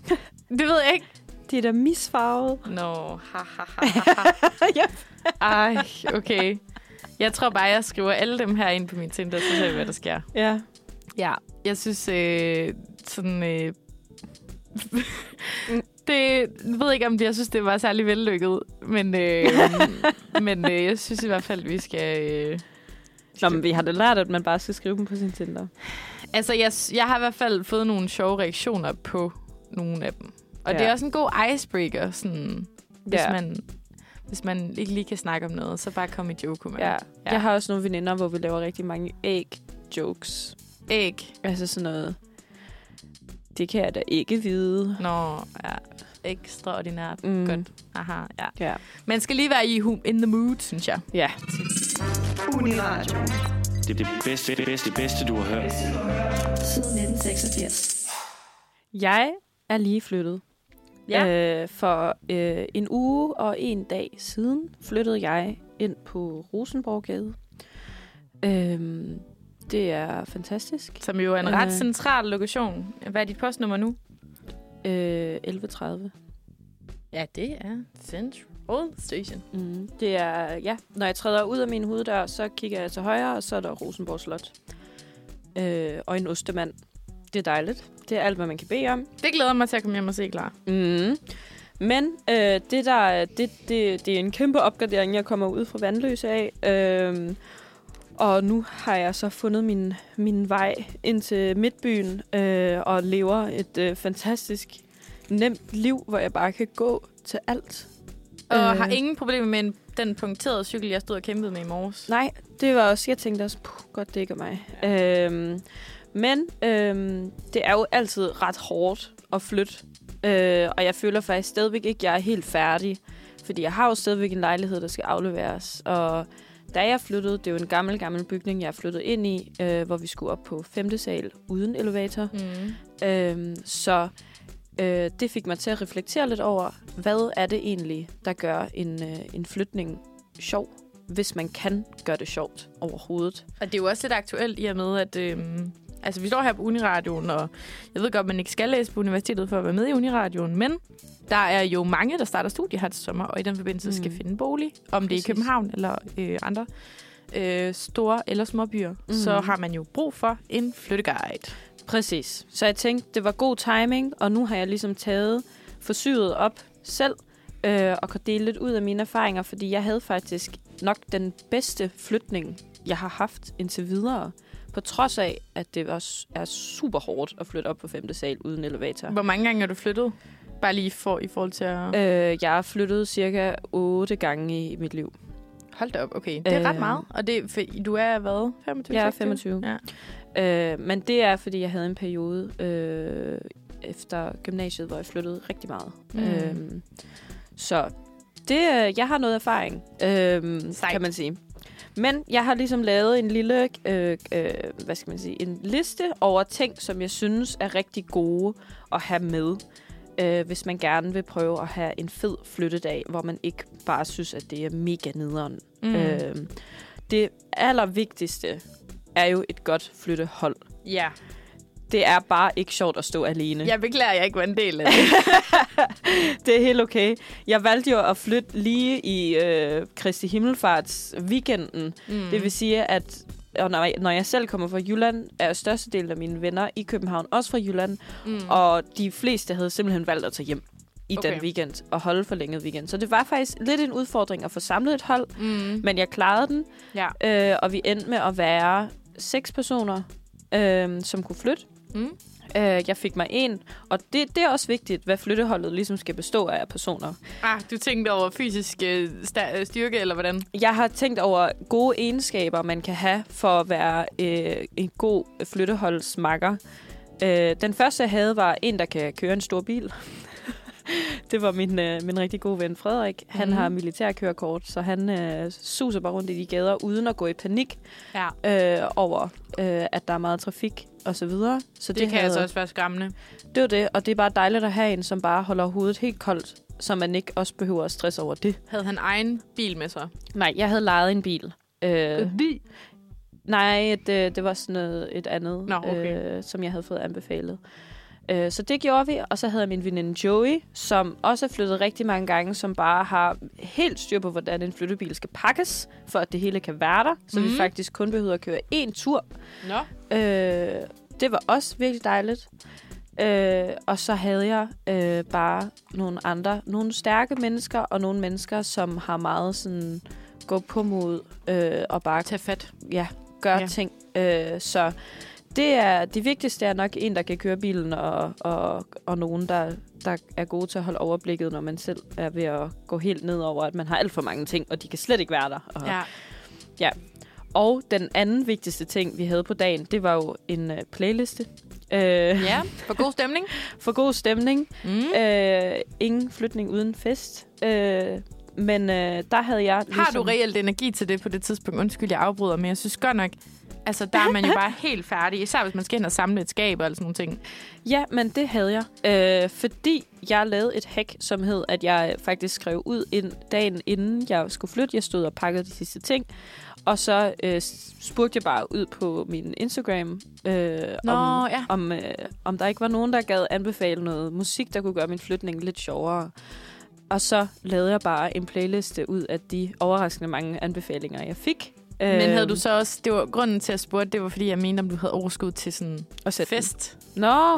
[laughs] det ved jeg ikke. De er da misfarvet. Nå, ha, ha, ha, ha, ha. [laughs] Ej, okay. Jeg tror bare, jeg skriver alle dem her ind på min Tinder, så ser vi, hvad der sker. Ja. Ja, jeg synes øh, sådan... Øh, [laughs] det jeg ved ikke, om det, jeg synes, det var særlig vellykket, men, øh, men øh, jeg synes i hvert fald, vi skal... Øh, Nå, men vi har da lært, at man bare skal skrive dem på sin Tinder. altså, jeg, jeg har i hvert fald fået nogle sjove reaktioner på nogle af dem. Og Ja. det er også en god icebreaker, sådan, hvis, Ja. man, hvis man ikke lige kan snakke om noget, så bare kom i joke med. Ja. ja. Jeg har også nogle veninder, hvor vi laver rigtig mange æg-jokes. Æg? Altså sådan noget... Det kan jeg da ikke vide. Nå, ja. Ekstraordinært. Mm. Godt. Aha, ja. Ja. Man skal lige være i in the mood, synes jeg. Ja. Uniradio. Det er det bedste, det bedste, det bedste, du har hørt. Siden 1986. Jeg er lige flyttet. Ja. Øh, for øh, en uge og en dag siden flyttede jeg ind på Rosenborggade. Øhm, det er fantastisk. Som jo er en Øh. ret central lokation. Hvad er dit postnummer nu? Øh, 11.30. Ja, det er Central Station. Mm. Det er, ja, når jeg træder ud af min hoveddør, så kigger jeg til højre, og så er der Rosenborg Slot. Øh, og en ostemand. Det er dejligt. Det er alt, hvad man kan bede om. Det glæder mig til at komme hjem og se klar. Mm. Men øh, det, der, det, det, det er en kæmpe opgradering, jeg kommer ud fra Vandløse af. Øhm, og nu har jeg så fundet min, min vej ind til Midtbyen øh, og lever et øh, fantastisk nemt liv, hvor jeg bare kan gå til alt. Og Øh. har ingen problemer med en, den punkterede cykel, jeg stod og kæmpede med i morges. Nej, det var også, jeg tænkte også, puh, godt det ikke er mig. Øhm, men øhm, det er jo altid ret hårdt at flytte. Øh, og jeg føler faktisk stadigvæk ikke, at jeg er helt færdig. Fordi jeg har jo stadigvæk en lejlighed, der skal afleveres. Og da jeg flyttede, det er jo en gammel, gammel bygning, jeg flyttet ind i, øh, hvor vi skulle op på femte sal uden elevator. Mm. Øhm, så øh, det fik mig til at reflektere lidt over, hvad er det egentlig, der gør en, øh, en flytning sjov, hvis man kan gøre det sjovt overhovedet. Og det er jo også lidt aktuelt i og med, at øhm, altså, vi står her på Uniradioen, og jeg ved godt, man ikke skal læse på universitetet for at være med i Uniradioen, men der er jo mange, der starter studie her til sommer, og i den forbindelse mm. skal finde bolig, om det er i. København eller øh, andre øh, store eller små byer, mm. så har man jo brug for en flytteguide. Præcis. Så jeg tænkte, det var god timing, og nu har jeg ligesom taget forsyet op selv, øh, og kan dele lidt ud af mine erfaringer, fordi jeg havde faktisk nok den bedste flytning, jeg har haft indtil videre. På trods af, at det også er super hårdt at flytte op på femte sal uden elevator. Hvor mange gange har du flyttet? Bare lige for, i forhold til at... Øh, jeg har flyttet cirka otte gange i mit liv. Hold da op, okay. Det er øh, ret meget. Og det, for, du er hvad? 25? Jeg er 26? 25. Ja. Øh, men det er, fordi jeg havde en periode øh, efter gymnasiet, hvor jeg flyttede rigtig meget. Mm. Mm. Øh, så det, øh, jeg har noget erfaring, øh, kan man sige. Men jeg har ligesom lavet en lille, øh, øh, hvad skal man sige, en liste over ting, som jeg synes er rigtig gode at have med, øh, hvis man gerne vil prøve at have en fed flyttedag, hvor man ikke bare synes, at det er mega nederen. Mm. Øh, det allervigtigste er jo et godt flyttehold. Ja. Det er bare ikke sjovt at stå alene. Jeg beklager, jeg ikke var en del af [laughs] det. det er helt okay. Jeg valgte jo at flytte lige i øh, Kristi Himmelfarts weekenden. Mm. Det vil sige, at og når, jeg, når jeg selv kommer fra Jylland, er størstedelen af mine venner i København også fra Jylland. Mm. Og de fleste havde simpelthen valgt at tage hjem i Okay. den weekend og holde forlænget weekend. Så det var faktisk lidt en udfordring at få samlet et hold, Mm. men jeg klarede den. Ja. Øh, og vi endte med at være seks personer, øh, som kunne flytte. Mm. Øh, jeg fik mig en, og det, det er også vigtigt, hvad flytteholdet ligesom skal bestå af personer. Ah, du tænkte over fysisk øh, øh, styrke, eller hvordan? Jeg har tænkt over gode egenskaber, man kan have for at være øh, en god flytteholdsmakker. Øh, den første, jeg havde, var en, der kan køre en stor bil. [laughs] det var min, øh, min rigtig gode ven Frederik. Han Mhm. har militærkørekort, så han øh, suser bare rundt i de gader, uden at gå i panik Ja. øh, over, øh, at der er meget trafik og så videre. Så Det, det kan altså også være skræmmende. Det var det, og det er bare dejligt at have en, som bare holder hovedet helt koldt, så man ikke også behøver at stresse over det. Havde han egen bil med sig? Nej, jeg havde lejet en bil. Øh, Fordi? nej, det, det var sådan noget, et andet, Nå, okay. øh, som jeg havde fået anbefalet. Øh, så det gjorde vi, og så havde jeg min veninde Joey, som også er flyttet rigtig mange gange, som bare har helt styr på, hvordan en flyttebil skal pakkes, for at det hele kan være der, så mm. vi Mhm. faktisk kun behøver at køre én tur. Nå. Øh, det var også virkelig dejligt. Øh, og så havde jeg øh, bare nogle andre, nogle stærke mennesker, og nogle mennesker, som har meget sådan gå på mod øh, og bare tage fat. Ja, gøre ja. ting. Øh, så det er det vigtigste er nok en, der kan køre bilen, og, og, og nogen, der, der er gode til at holde overblikket, når man selv er ved at gå helt ned over, at man har alt for mange ting, og de kan slet ikke være der. Og, Ja. ja. Og den anden vigtigste ting, vi havde på dagen, det var jo en uh, playliste. Øh, Ja, for god stemning. [laughs] for god stemning. Mm. Øh, ingen flytning uden fest. Øh, men øh, der havde jeg... Har du reelt energi til det på det tidspunkt? Undskyld, jeg afbryder, men jeg synes godt nok, altså der er man jo bare helt færdig. Især hvis man skal hen og samle et skab og sådan nogle ting. Ja, men det havde jeg. Øh, fordi jeg lavede et hack, som hed, at jeg faktisk skrev ud ind, dagen inden jeg skulle flytte. Jeg stod og pakkede de sidste ting. Og så øh, spurgte jeg bare ud på min Instagram, øh, Nå, om, ja. om, øh, om der ikke var nogen, der gad anbefale noget musik, der kunne gøre min flytning lidt sjovere. Og så lavede jeg bare en playliste ud af de overraskende mange anbefalinger, jeg fik. Men havde Øhm, du så også, det var grunden til at spørge, det var fordi, jeg mente, om du havde overskud til sådan at sætte den. fest. Nå.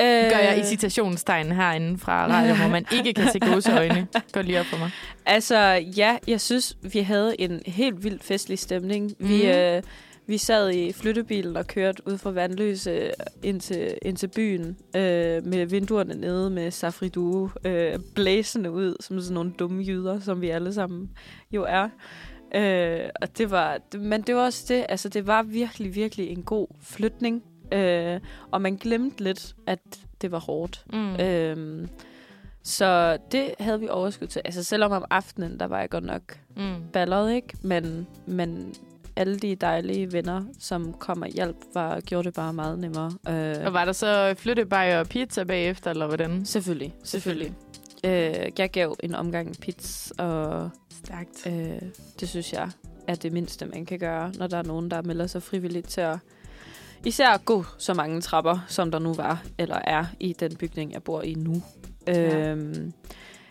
Øh, Gør jeg i citationstegn herinde fra radio, hvor man ikke kan se gåseøjne. Gå lige op for mig. Altså, ja, jeg synes, vi havde en helt vildt festlig stemning. Mm. Vi, Mhm. øh, Vi sad i flyttebilen og kørte ud fra Vandløse ind til, ind til byen øh, med vinduerne nede med safridu øh, blæsende ud, som sådan nogle dumme jyder, som vi alle sammen jo er. Øh, og det var, men det var også det, altså det var virkelig, virkelig en god flytning. Øh, og man glemte lidt, at det var hårdt. Mm. Øh, så det havde vi overskud til. Altså selvom om aftenen, der var jeg godt nok Mm. balleret, ikke? Men, men alle de dejlige venner, som kom og hjalp, var, gjorde det bare meget nemmere. Øh, Og var der så flyttebaj og pizza bagefter, eller hvordan? Selvfølgelig, selvfølgelig. Øh, jeg gav en omgang pizza, og Stærkt. øh, det synes jeg er det mindste, man kan gøre, når der er nogen, der melder sig frivilligt til at især gå så mange trapper, som der nu var, eller er i den bygning, jeg bor i nu. Ja. Øhm,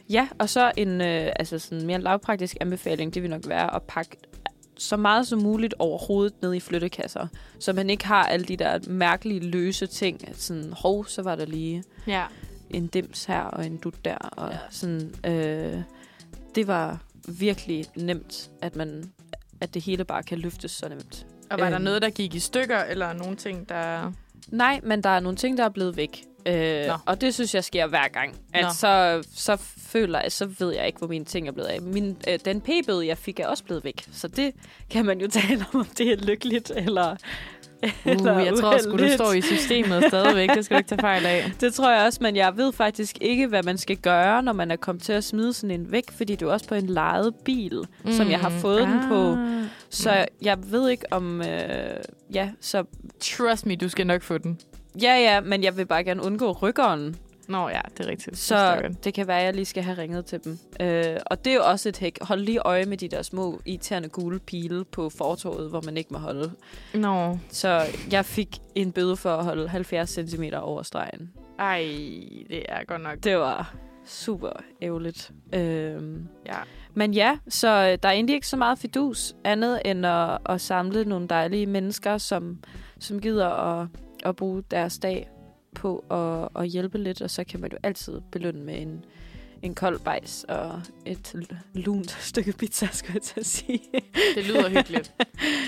ja, og så en øh, altså sådan mere lavpraktisk anbefaling, det vil nok være at pakke så meget som muligt overhovedet ned i flyttekasser, så man ikke har alle de der mærkelige løse ting. Sådan, hov, så var der lige Ja. En dims her og en dut der. Og ja. sådan, øh, det var virkelig nemt, at man at det hele bare kan løftes så nemt. Og var der Øhm. noget, der gik i stykker, eller nogle ting, der... Nej, men der er nogle ting, der er blevet væk. Øh, Nå. og det synes jeg sker hver gang. At Nå. så, så føler jeg, så ved jeg ikke, hvor mine ting er blevet af. Min, øh, den p-bøde, jeg fik, er også blevet væk. Så det kan man jo [laughs] tale om, om det er lykkeligt eller Uh, jeg tror sgu, du uheldigt. står i systemet stadigvæk. Det skal du ikke tage fejl af. [laughs] Det tror jeg også, men jeg ved faktisk ikke, hvad man skal gøre, når man er kommet til at smide sådan en væk, fordi det er også på en lejet bil, mm. som jeg har fået ah. den på. Så jeg ved ikke om... Øh, ja, så... Trust me, du skal nok få den. Ja, ja, men jeg vil bare gerne undgå rykkeren. Nå ja, det er rigtigt. Så det kan være, at jeg lige skal have ringet til dem. Øh, og det er jo også et hæk. Hold lige øje med de der små irriterende gule pile på fortorvet, hvor man ikke må holde. Nå. Så jeg fik en bøde for at holde 70 cm over stregen. Ej, det er godt nok. Det var super ærgerligt. Øhm, Ja. men ja, så der er egentlig ikke så meget fidus andet end at, at samle nogle dejlige mennesker, som, som gider at, at bruge deres dag på at, at hjælpe lidt, og så kan man jo altid belønne med en, en kold bajs og et lunt [laughs] stykke pizza, skulle jeg til at sige. Det lyder hyggeligt.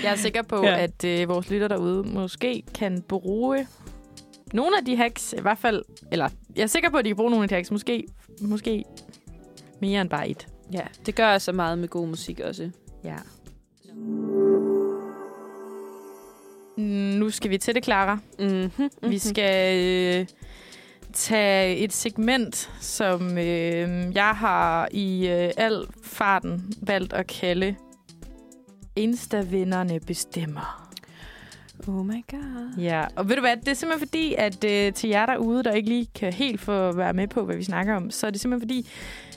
Jeg er sikker på, [laughs] ja. at øh, vores lytter derude måske kan bruge nogle af de hacks, i hvert fald, eller jeg er sikker på, at de kan bruge nogle af de hacks, måske, måske mere end bare et. Ja, det gør jeg så meget med god musik også. Ja. Nu skal vi til det, Clara. Mm-hmm, Vi skal øh, tage et segment, som øh, jeg har i øh, al farten valgt at kalde Insta-vinderne bestemmer. Oh my god. Ja, og ved du hvad, det er simpelthen fordi, at øh, til jer derude, der ikke lige kan helt få være med på, hvad vi snakker om, så er det simpelthen fordi,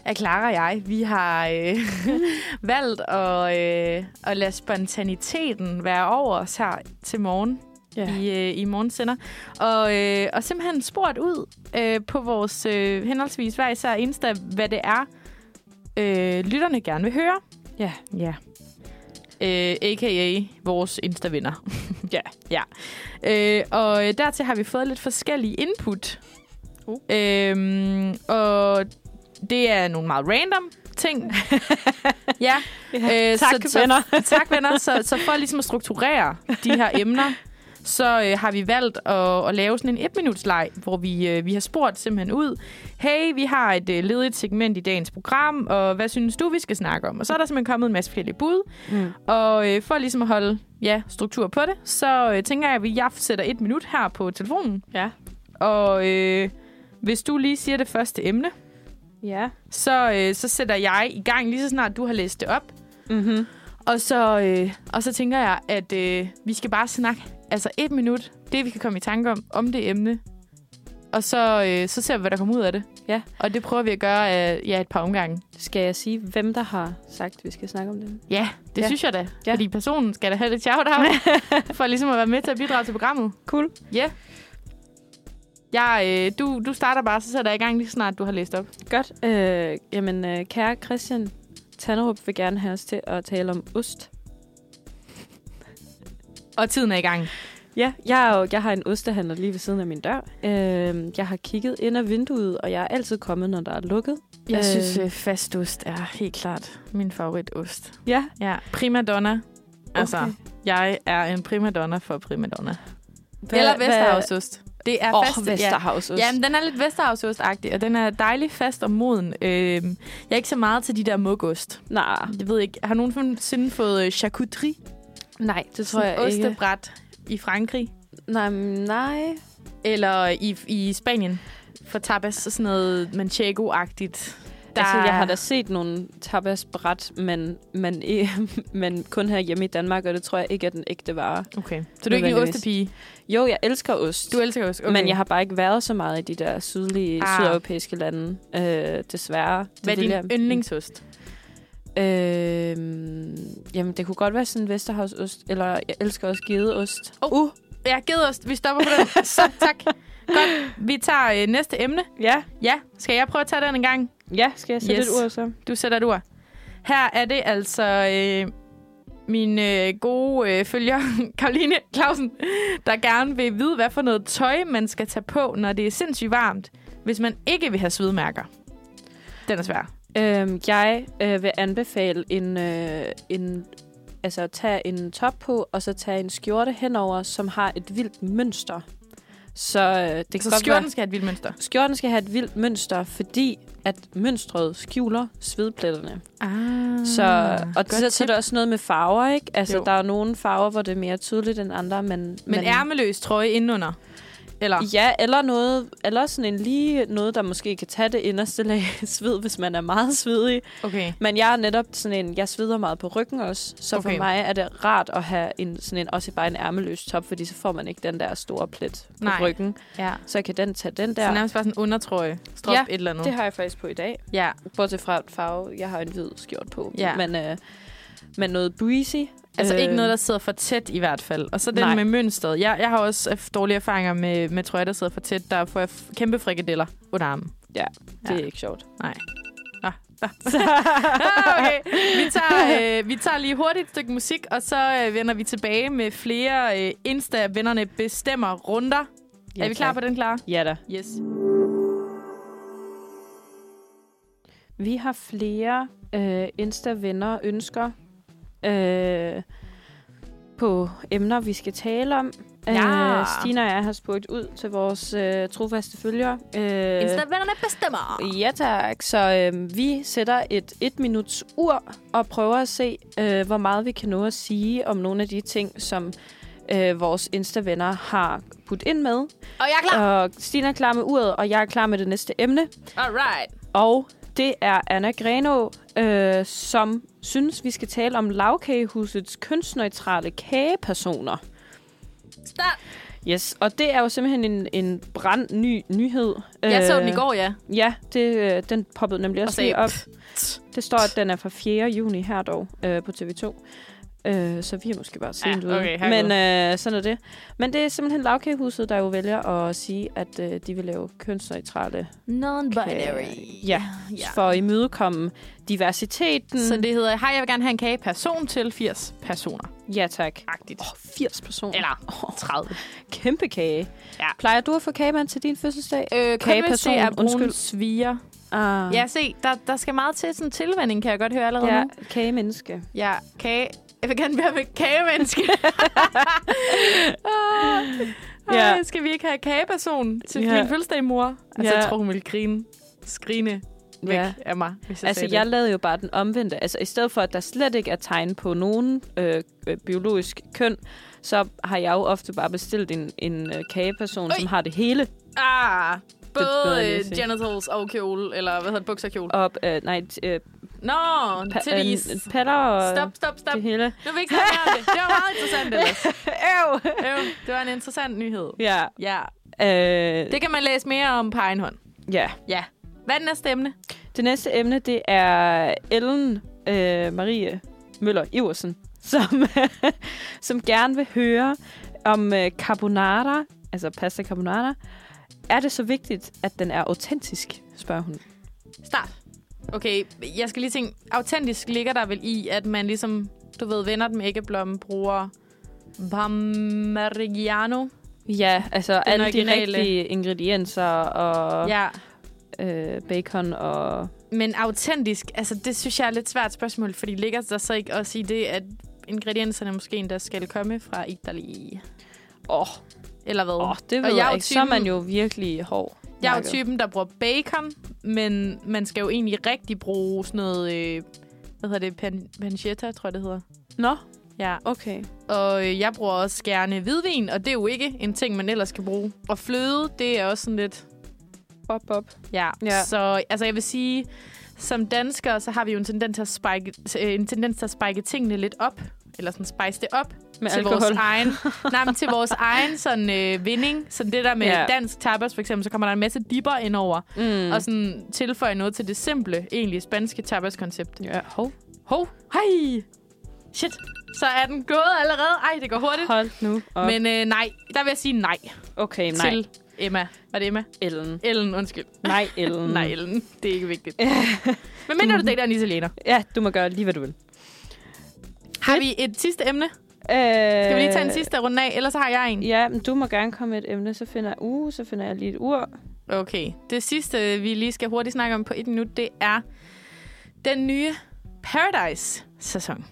at Clara og jeg, vi har øh, [laughs] valgt at, øh, at lade spontaniteten være over os her til morgen. Ja. I, øh, i morgensender. Og, øh, og simpelthen spurgt ud øh, på vores øh, henholdsvis hver især Insta, hvad det er, øh, lytterne gerne vil høre. Ja. Ja. Øh, A.k.a. vores Insta-venner. [laughs] Ja. ja. Øh, og dertil har vi fået lidt forskellige input. Uh. Øhm, og det er nogle meget random ting. [laughs] ja. Ja, tak, så, venner. Så, [laughs] tak, venner. Så, så for ligesom at strukturere de her [laughs] emner, så øh, har vi valgt at, at lave sådan en et-minuts-leg, hvor vi, øh, vi har spurgt simpelthen ud, hey, vi har et øh, ledigt segment i dagens program, og hvad synes du, vi skal snakke om? Og så er der simpelthen kommet en masse forskellige bud, Mm. og øh, for ligesom at holde ja, struktur på det, så øh, tænker jeg, at vi- jeg sætter et minut her på telefonen. Ja. Og øh, hvis du lige siger det første emne, Ja. så, øh, så sætter jeg i gang lige så snart du har læst det op. Mm-hmm. Og så, øh, og så tænker jeg, at øh, vi skal bare snakke altså et minut, det vi kan komme i tanke om, om det emne. Og så, øh, så ser vi, hvad der kommer ud af det. Ja. Og det prøver vi at gøre af ja, et par omgange. Skal jeg sige, hvem der har sagt, at vi skal snakke om det? Ja, det Ja. synes jeg da. Ja. Fordi personen skal da have lidt shout-out, [laughs] for ligesom at være med til at bidrage til programmet. Cool. Ja. Yeah. Jeg, øh, du, du starter bare, så sætter jeg i gang lige snart, du har læst op. Godt. Øh, jamen, øh, kære Christian Tannerup vil gerne have os til at tale om ost. Og tiden er i gang. Ja, jeg, er jo, jeg har en ostehandler lige ved siden af min dør. Øh, jeg har kigget ind ad vinduet, og jeg er altid kommet, når der er lukket. Jeg Øh. synes, øh, fastost er helt klart min favoritost. Ja, Ja, prima donna. Altså, Okay. jeg er en primadonna for primadonna. Hvad- Eller Vesterhavsost. Det er Åh, fast. Vesterhavsost. Ja. Jamen, den er lidt Vesterhavsost-agtig, og den er dejlig fast og moden. Øh, jeg er ikke så meget til de der mugost. Nej. Jeg ved ikke, har nogen nogensinde fået øh, charcuterie? Nej, det tror jeg Sådan ikke. Ostebræt i Frankrig? Nej, nej. Eller i, i Spanien for tapas sådan noget manchego-agtigt. Der... Altså, jeg har da set nogle tapasbræt, men, men, [laughs] men kun her hjemme i Danmark, og det tror jeg ikke er den ægte vare. Okay. Så du er ikke en ostepige? Jo, jeg elsker ost. Du elsker ost, okay. Men jeg har bare ikke været så meget i de der sydlige, Ah. sydeuropæiske lande, øh, desværre. Det Hvad er vil din jeg- yndlingsost? Øh, jamen, det kunne godt være sådan en Vesterhavsost, eller jeg elsker også gedeost. Oh, uh. Ja, gedeost. Vi stopper på den. [laughs] Så, tak. Godt. Vi tager øh, næste emne. Ja. Ja. Skal jeg prøve at tage den en gang? Ja, skal jeg sætte et ur så? Du sætter et ur. Her er det altså øh, min øh, gode øh, følger, [laughs] Karoline Clausen, der gerne vil vide, hvad for noget tøj, man skal tage på, når det er sindssygt varmt, hvis man ikke vil have svedmærker. Den er svær. Øhm, jeg øh, vil anbefale en, øh, en, altså at tage en top på, og så tage en skjorte henover, som har et vildt mønster. Så øh, det kan Så skjorten være, skal have et vildt mønster. skjorten skal have et vildt mønster, fordi at mønstret skjuler svedpletterne. Ah, Så, og så, så er der også noget med farver, ikke? Altså, Jo. der er nogle farver, hvor det er mere tydeligt end andre, men... Men ærmeløs trøje indenunder? Eller? Ja, eller noget, eller sådan en lige noget, der måske kan tage det inderste lag [laughs] sved, hvis man er meget svedig. Okay. Men jeg er netop sådan en, jeg sveder meget på ryggen også, så okay. For mig er det rart at have en, sådan en, også bare en ærmeløs top, fordi så får man ikke den der store plet på Nej. ryggen. Ja. Så jeg kan den tage den Så der. nærmest bare sådan en undertrøje. Strop ja, et eller andet. det har jeg faktisk på i dag. Ja. Bortset fra farve, jeg har en hvid skjort på. Ja. Men, øh, men noget breezy. Altså ikke noget, der sidder for tæt i hvert fald. Og så den Nej. med mønstret. Jeg, jeg har også øh, dårlige erfaringer med, med trøjer, der sidder for tæt. Der får jeg kæmpe frikadeller under armen. Ja, det Ja. er ikke sjovt. Nej. Ah. [laughs] Ah, okay. Vi tager, øh, vi tager lige hurtigt et stykke musik, og så øh, vender vi tilbage med flere øh, Insta-vennerne bestemmer runder. Ja, er vi klar tak. på den, klar? Ja da. Yes. Vi har flere øh, Insta-venner ønsker øh, på emner, vi skal tale om. Ja. Øh, Stina og jeg har spurgt ud til vores øh, trofaste følgere. Øh, Insta-vennerne bestemmer. Ja tak, så øh, vi sætter et et minuts ur og prøver at se, øh, hvor meget vi kan nå at sige om nogle af de ting, som øh, vores Insta-venner har puttet ind med. Og jeg er klar. Og Stina er klar med uret, og jeg er klar med det næste emne. Alright. Og det er Anna Greno, øh, som synes, vi skal tale om lavkagehusets kønsneutrale kagepersoner. Start. Yes, og det er jo simpelthen en, en brand ny nyhed. Jeg så den i Øh, går, ja. Ja, det, øh, den poppede nemlig Og også sagde, lige op. Det står, at den er fra 4. juni her dog øh, på TV2. Øh, så vi er måske bare sent Ja, ude. okay. Men øh, sådan er det. Men det er simpelthen lavkagehuset, der jo vælger at sige, at øh, de vil lave kønsneutrale Non-binary. Ja, Ja. for at imødekomme diversiteten. Så det hedder, hej, jeg vil gerne have en kage person til 80 personer. Ja, tak. Agtigt. Oh, 80 personer. Eller oh, 30. Kæmpe kage. Ja. Plejer du at få kagemand til din fødselsdag? Øh, kun hvis det er brune sviger. Ah. Ja, se, der, der skal meget til sådan en tilvænding, kan jeg godt høre allerede ja, nu. kagemenneske. Ja, kage. Jeg vil gerne være med kagemenneske. oh, [laughs] Ja. ja. Skal vi ikke have kageperson til Ja. min fødselsdag, mor? Altså, Ja. jeg tror, hun ville grine. Skrine væk Ja. af mig, hvis jeg Altså, jeg det. lavede jo bare den omvendte. Altså, i stedet for, at der slet ikke er tegn på nogen øh, øh, biologisk køn, så har jeg jo ofte bare bestilt en, en øh, kageperson, Øj. som har det hele. Ah, både sige. genitals og kjole, eller hvad hedder det, bukser og øh, nej, øh, Nå, pa- titties. øh, patter og Stop, stop, stop. det hele. Nu vil vi ikke snakke det. Det var meget interessant, ellers. [laughs] Øv! Øv, det var en interessant nyhed. Ja. Ja. Øh, Det kan man læse mere om på egen hånd. ja. Ja. Hvad er det næste emne? Det næste emne, det er Ellen øh, Marie Møller Iversen, som, [laughs] som gerne vil høre om øh, carbonara, altså pasta carbonara. Er det så vigtigt, at den er autentisk, spørger hun. Start. Okay, jeg skal lige tænke, autentisk ligger der vel i, at man ligesom, du ved, vender den æggeblom, bruger parmigiano. Ja, altså Den alle de originale. rigtige ingredienser og Ja, øh, bacon og... men autentisk, altså det synes jeg er et lidt svært spørgsmål, fordi ligger der så ikke også i det, at ingredienserne måske endda skal komme fra Italy. Åh. Oh. Eller hvad? Åh, oh, det ved Og jeg, er jo ikke. Så er man jo virkelig hård. Jeg er jo typen, der bruger bacon, men man skal jo egentlig rigtig bruge sådan noget... Øh, hvad hedder det? Pan, pancetta, tror jeg, det hedder. Nå, Ja. okay. Og øh, jeg bruger også gerne hvidvin, og det er jo ikke en ting, man ellers kan bruge. Og fløde, det er også sådan lidt... Bop, bop. Ja. Ja. Så altså, jeg vil sige, som danskere, så har vi jo en tendens til at spike, øh, en tendens til at spike tingene lidt op. Eller sådan spice det op. Med til alkohol. vores egen, [laughs] nej, men til vores egen sådan, øh, vinding. Så det der med Ja. dansk tapas, for eksempel, så kommer der en masse dipper ind over. Mm. Og sådan tilføjer noget til det simple, egentlig spanske tapas-koncept. Ja, hov. Hov, hej! Shit, så er den gået allerede. Ej, det går hurtigt. Hold nu op. Men øh, nej, der vil jeg sige nej, okay, nej. til Emma. Var det Emma? Ellen. Ellen, undskyld. Nej, Ellen. [laughs] Nej, Ellen. Det er ikke vigtigt. [laughs] Men mindre du dater en italiener. Ja, du må gøre lige, hvad du vil. Har vi et sidste emne? Øh, Skal vi lige tage en sidste runde af? Ellers har jeg en. Ja, men du må gerne komme med et emne, så finder jeg, uh, så finder jeg lige et ur. Okay. Det sidste, vi lige skal hurtigt snakke om på et minut, det er den nye Paradise-sæson.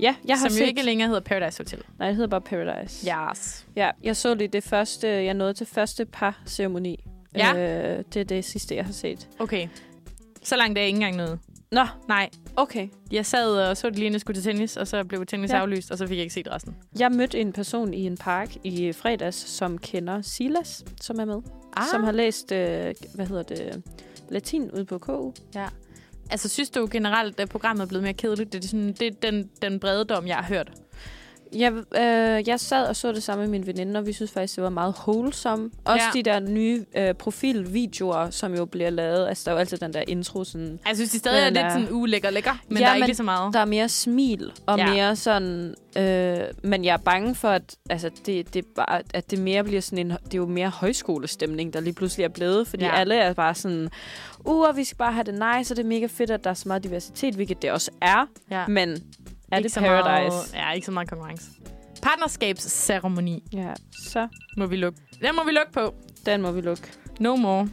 Ja, jeg har som set... jo ikke længere hedder Paradise Hotel. Nej, det hedder bare Paradise. Yes. Ja, jeg så lige det første, jeg nåede til første par-ceremoni. Ja. Øh, det er det sidste, jeg har set. Okay. Så langt er jeg ikke engang noget. Nå, Nej. okay. Jeg sad og så det lige, inden jeg skulle til tennis, og så blev tennis Ja. aflyst, og så fik jeg ikke set resten. Jeg mødte en person i en park i fredags, som kender Silas, som er med. Ah. Som har læst, øh, hvad hedder det, latin ude på KU. Ja. Altså, synes du generelt, at programmet er blevet mere kedeligt? Det er, sådan, det er den, den brede dom, jeg har hørt. Jeg, øh, jeg sad og så det sammen med min veninde, og vi synes faktisk, det var meget wholesome. Også Ja. de der nye øh, profilvideoer, som jo bliver lavet. Altså, der er jo altid den der intro, sådan... Jeg synes, det stadig er lidt sådan ulækker lækker, men ja, der er ikke lige så meget. Der er mere smil, og Ja. mere sådan... Øh, men jeg er bange for, at, altså, det, det bare, at det mere bliver sådan en... Det er jo mere højskolestemning, der lige pludselig er blevet. Fordi Ja. alle er bare sådan... Uh, vi skal bare have det nice, og det er mega fedt, at der er så meget diversitet, hvilket det også er. Ja. Men er Ikke det så Paradise? Meget, ja, ikke så meget konkurrence. Partnerskabsceremoni Ja, så må vi lukke. Den må vi lukke på. den må vi lukke. No more.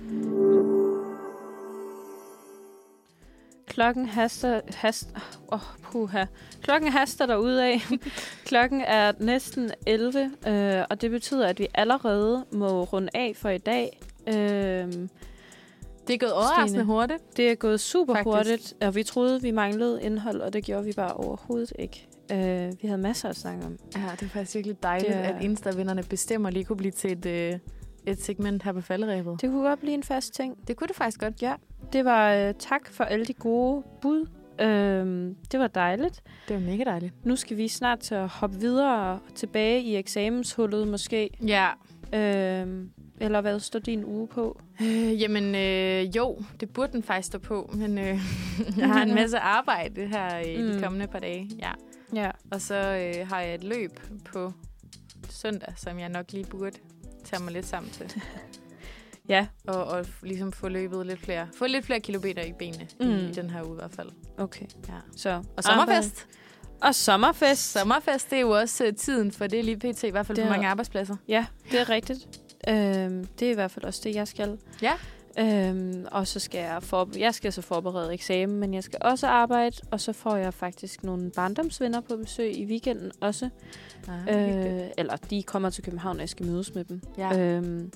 Klokken haster... Hast, oh, puha. Klokken haster derude af. [laughs] Klokken er næsten 11, øh, og det betyder, at vi allerede må runde af for i dag. Øh, Det er gået overraskende Stine. hurtigt. det er gået super Faktisk. Hurtigt, og vi troede, vi manglede indhold, og det gjorde vi bare overhovedet ikke. Øh, vi havde masser at snakke om. Ja, det er faktisk virkelig dejligt, Det er- at Insta-vinderne bestemmer lige kunne blive til et, øh, et segment her på falderæbet. Det kunne godt blive en fast ting. det kunne det faktisk godt. Ja, det var øh, tak for alle de gode bud. Øh, det var dejligt. Det var mega dejligt. Nu skal vi snart til at hoppe videre tilbage i eksamenshullet måske. Ja. Øhm, eller hvad står din uge på? Øh, jamen, øh, jo, det burde den faktisk stå på, men øh, [laughs] jeg har en masse arbejde her i mm. de Mm. kommende par dage. Ja. Ja. Og så øh, har jeg et løb på søndag, som jeg nok lige burde tage mig lidt sammen til. [laughs] Ja, Og, og ligesom få løbet lidt flere, få lidt flere kilometer i benene mm. I, i den her uge i hvert fald. okay. Ja. Så, Og sommerfest. Og sommerfest. Sommerfest, det er jo også øh, tiden for det lige pt. I hvert fald Det på er- mange arbejdspladser. Ja, det er rigtigt. Øhm, det er i hvert fald også det, jeg skal. Ja. Øhm, og så skal jeg, for, jeg skal så forberede eksamen, men jeg skal også arbejde, og så får jeg faktisk nogle barndomsvenner på besøg i weekenden også. Ah, Øh, eller de kommer til København, og jeg skal mødes med dem. Ja. Øhm,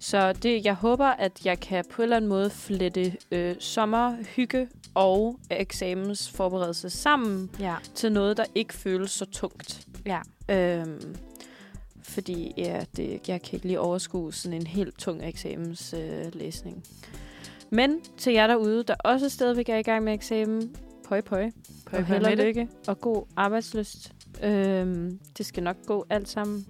så det, jeg håber, at jeg kan på en eller anden måde flette øh, sommerhygge og eksamensforberedelse sammen ja. til noget, der ikke føles så tungt. Ja. Øhm, fordi ja, det, jeg kan ikke lige overskue sådan en helt tung eksamenslæsning. Øh. Men til jer derude, der også stadigvæk er i gang med eksamen, pøj pøj, Pøj, held og lykke, og god arbejdsløst. Øhm, det skal nok gå alt sammen.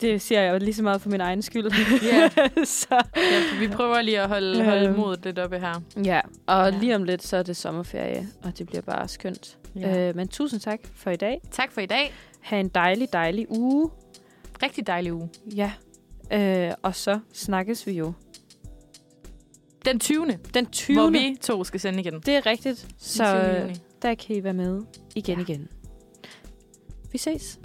Det siger jeg jo lige så meget for min egen skyld. Ja. [laughs] så, ja. Vi prøver lige at holde, holde Øhm. modet lidt oppe her. ja, og Ja. lige om lidt, så er det sommerferie, og det bliver bare skønt. Ja. Øh, men tusind tak for i dag. Tak for i dag. Ha' en dejlig, dejlig uge. Rigtig dejlig uge. Ja. Øh, og så snakkes vi jo Den 20. den 20. Hvor vi to skal sende igen. Det er rigtigt. Så Den 20. øh, der kan I være med igen Ja. igen. Vi ses.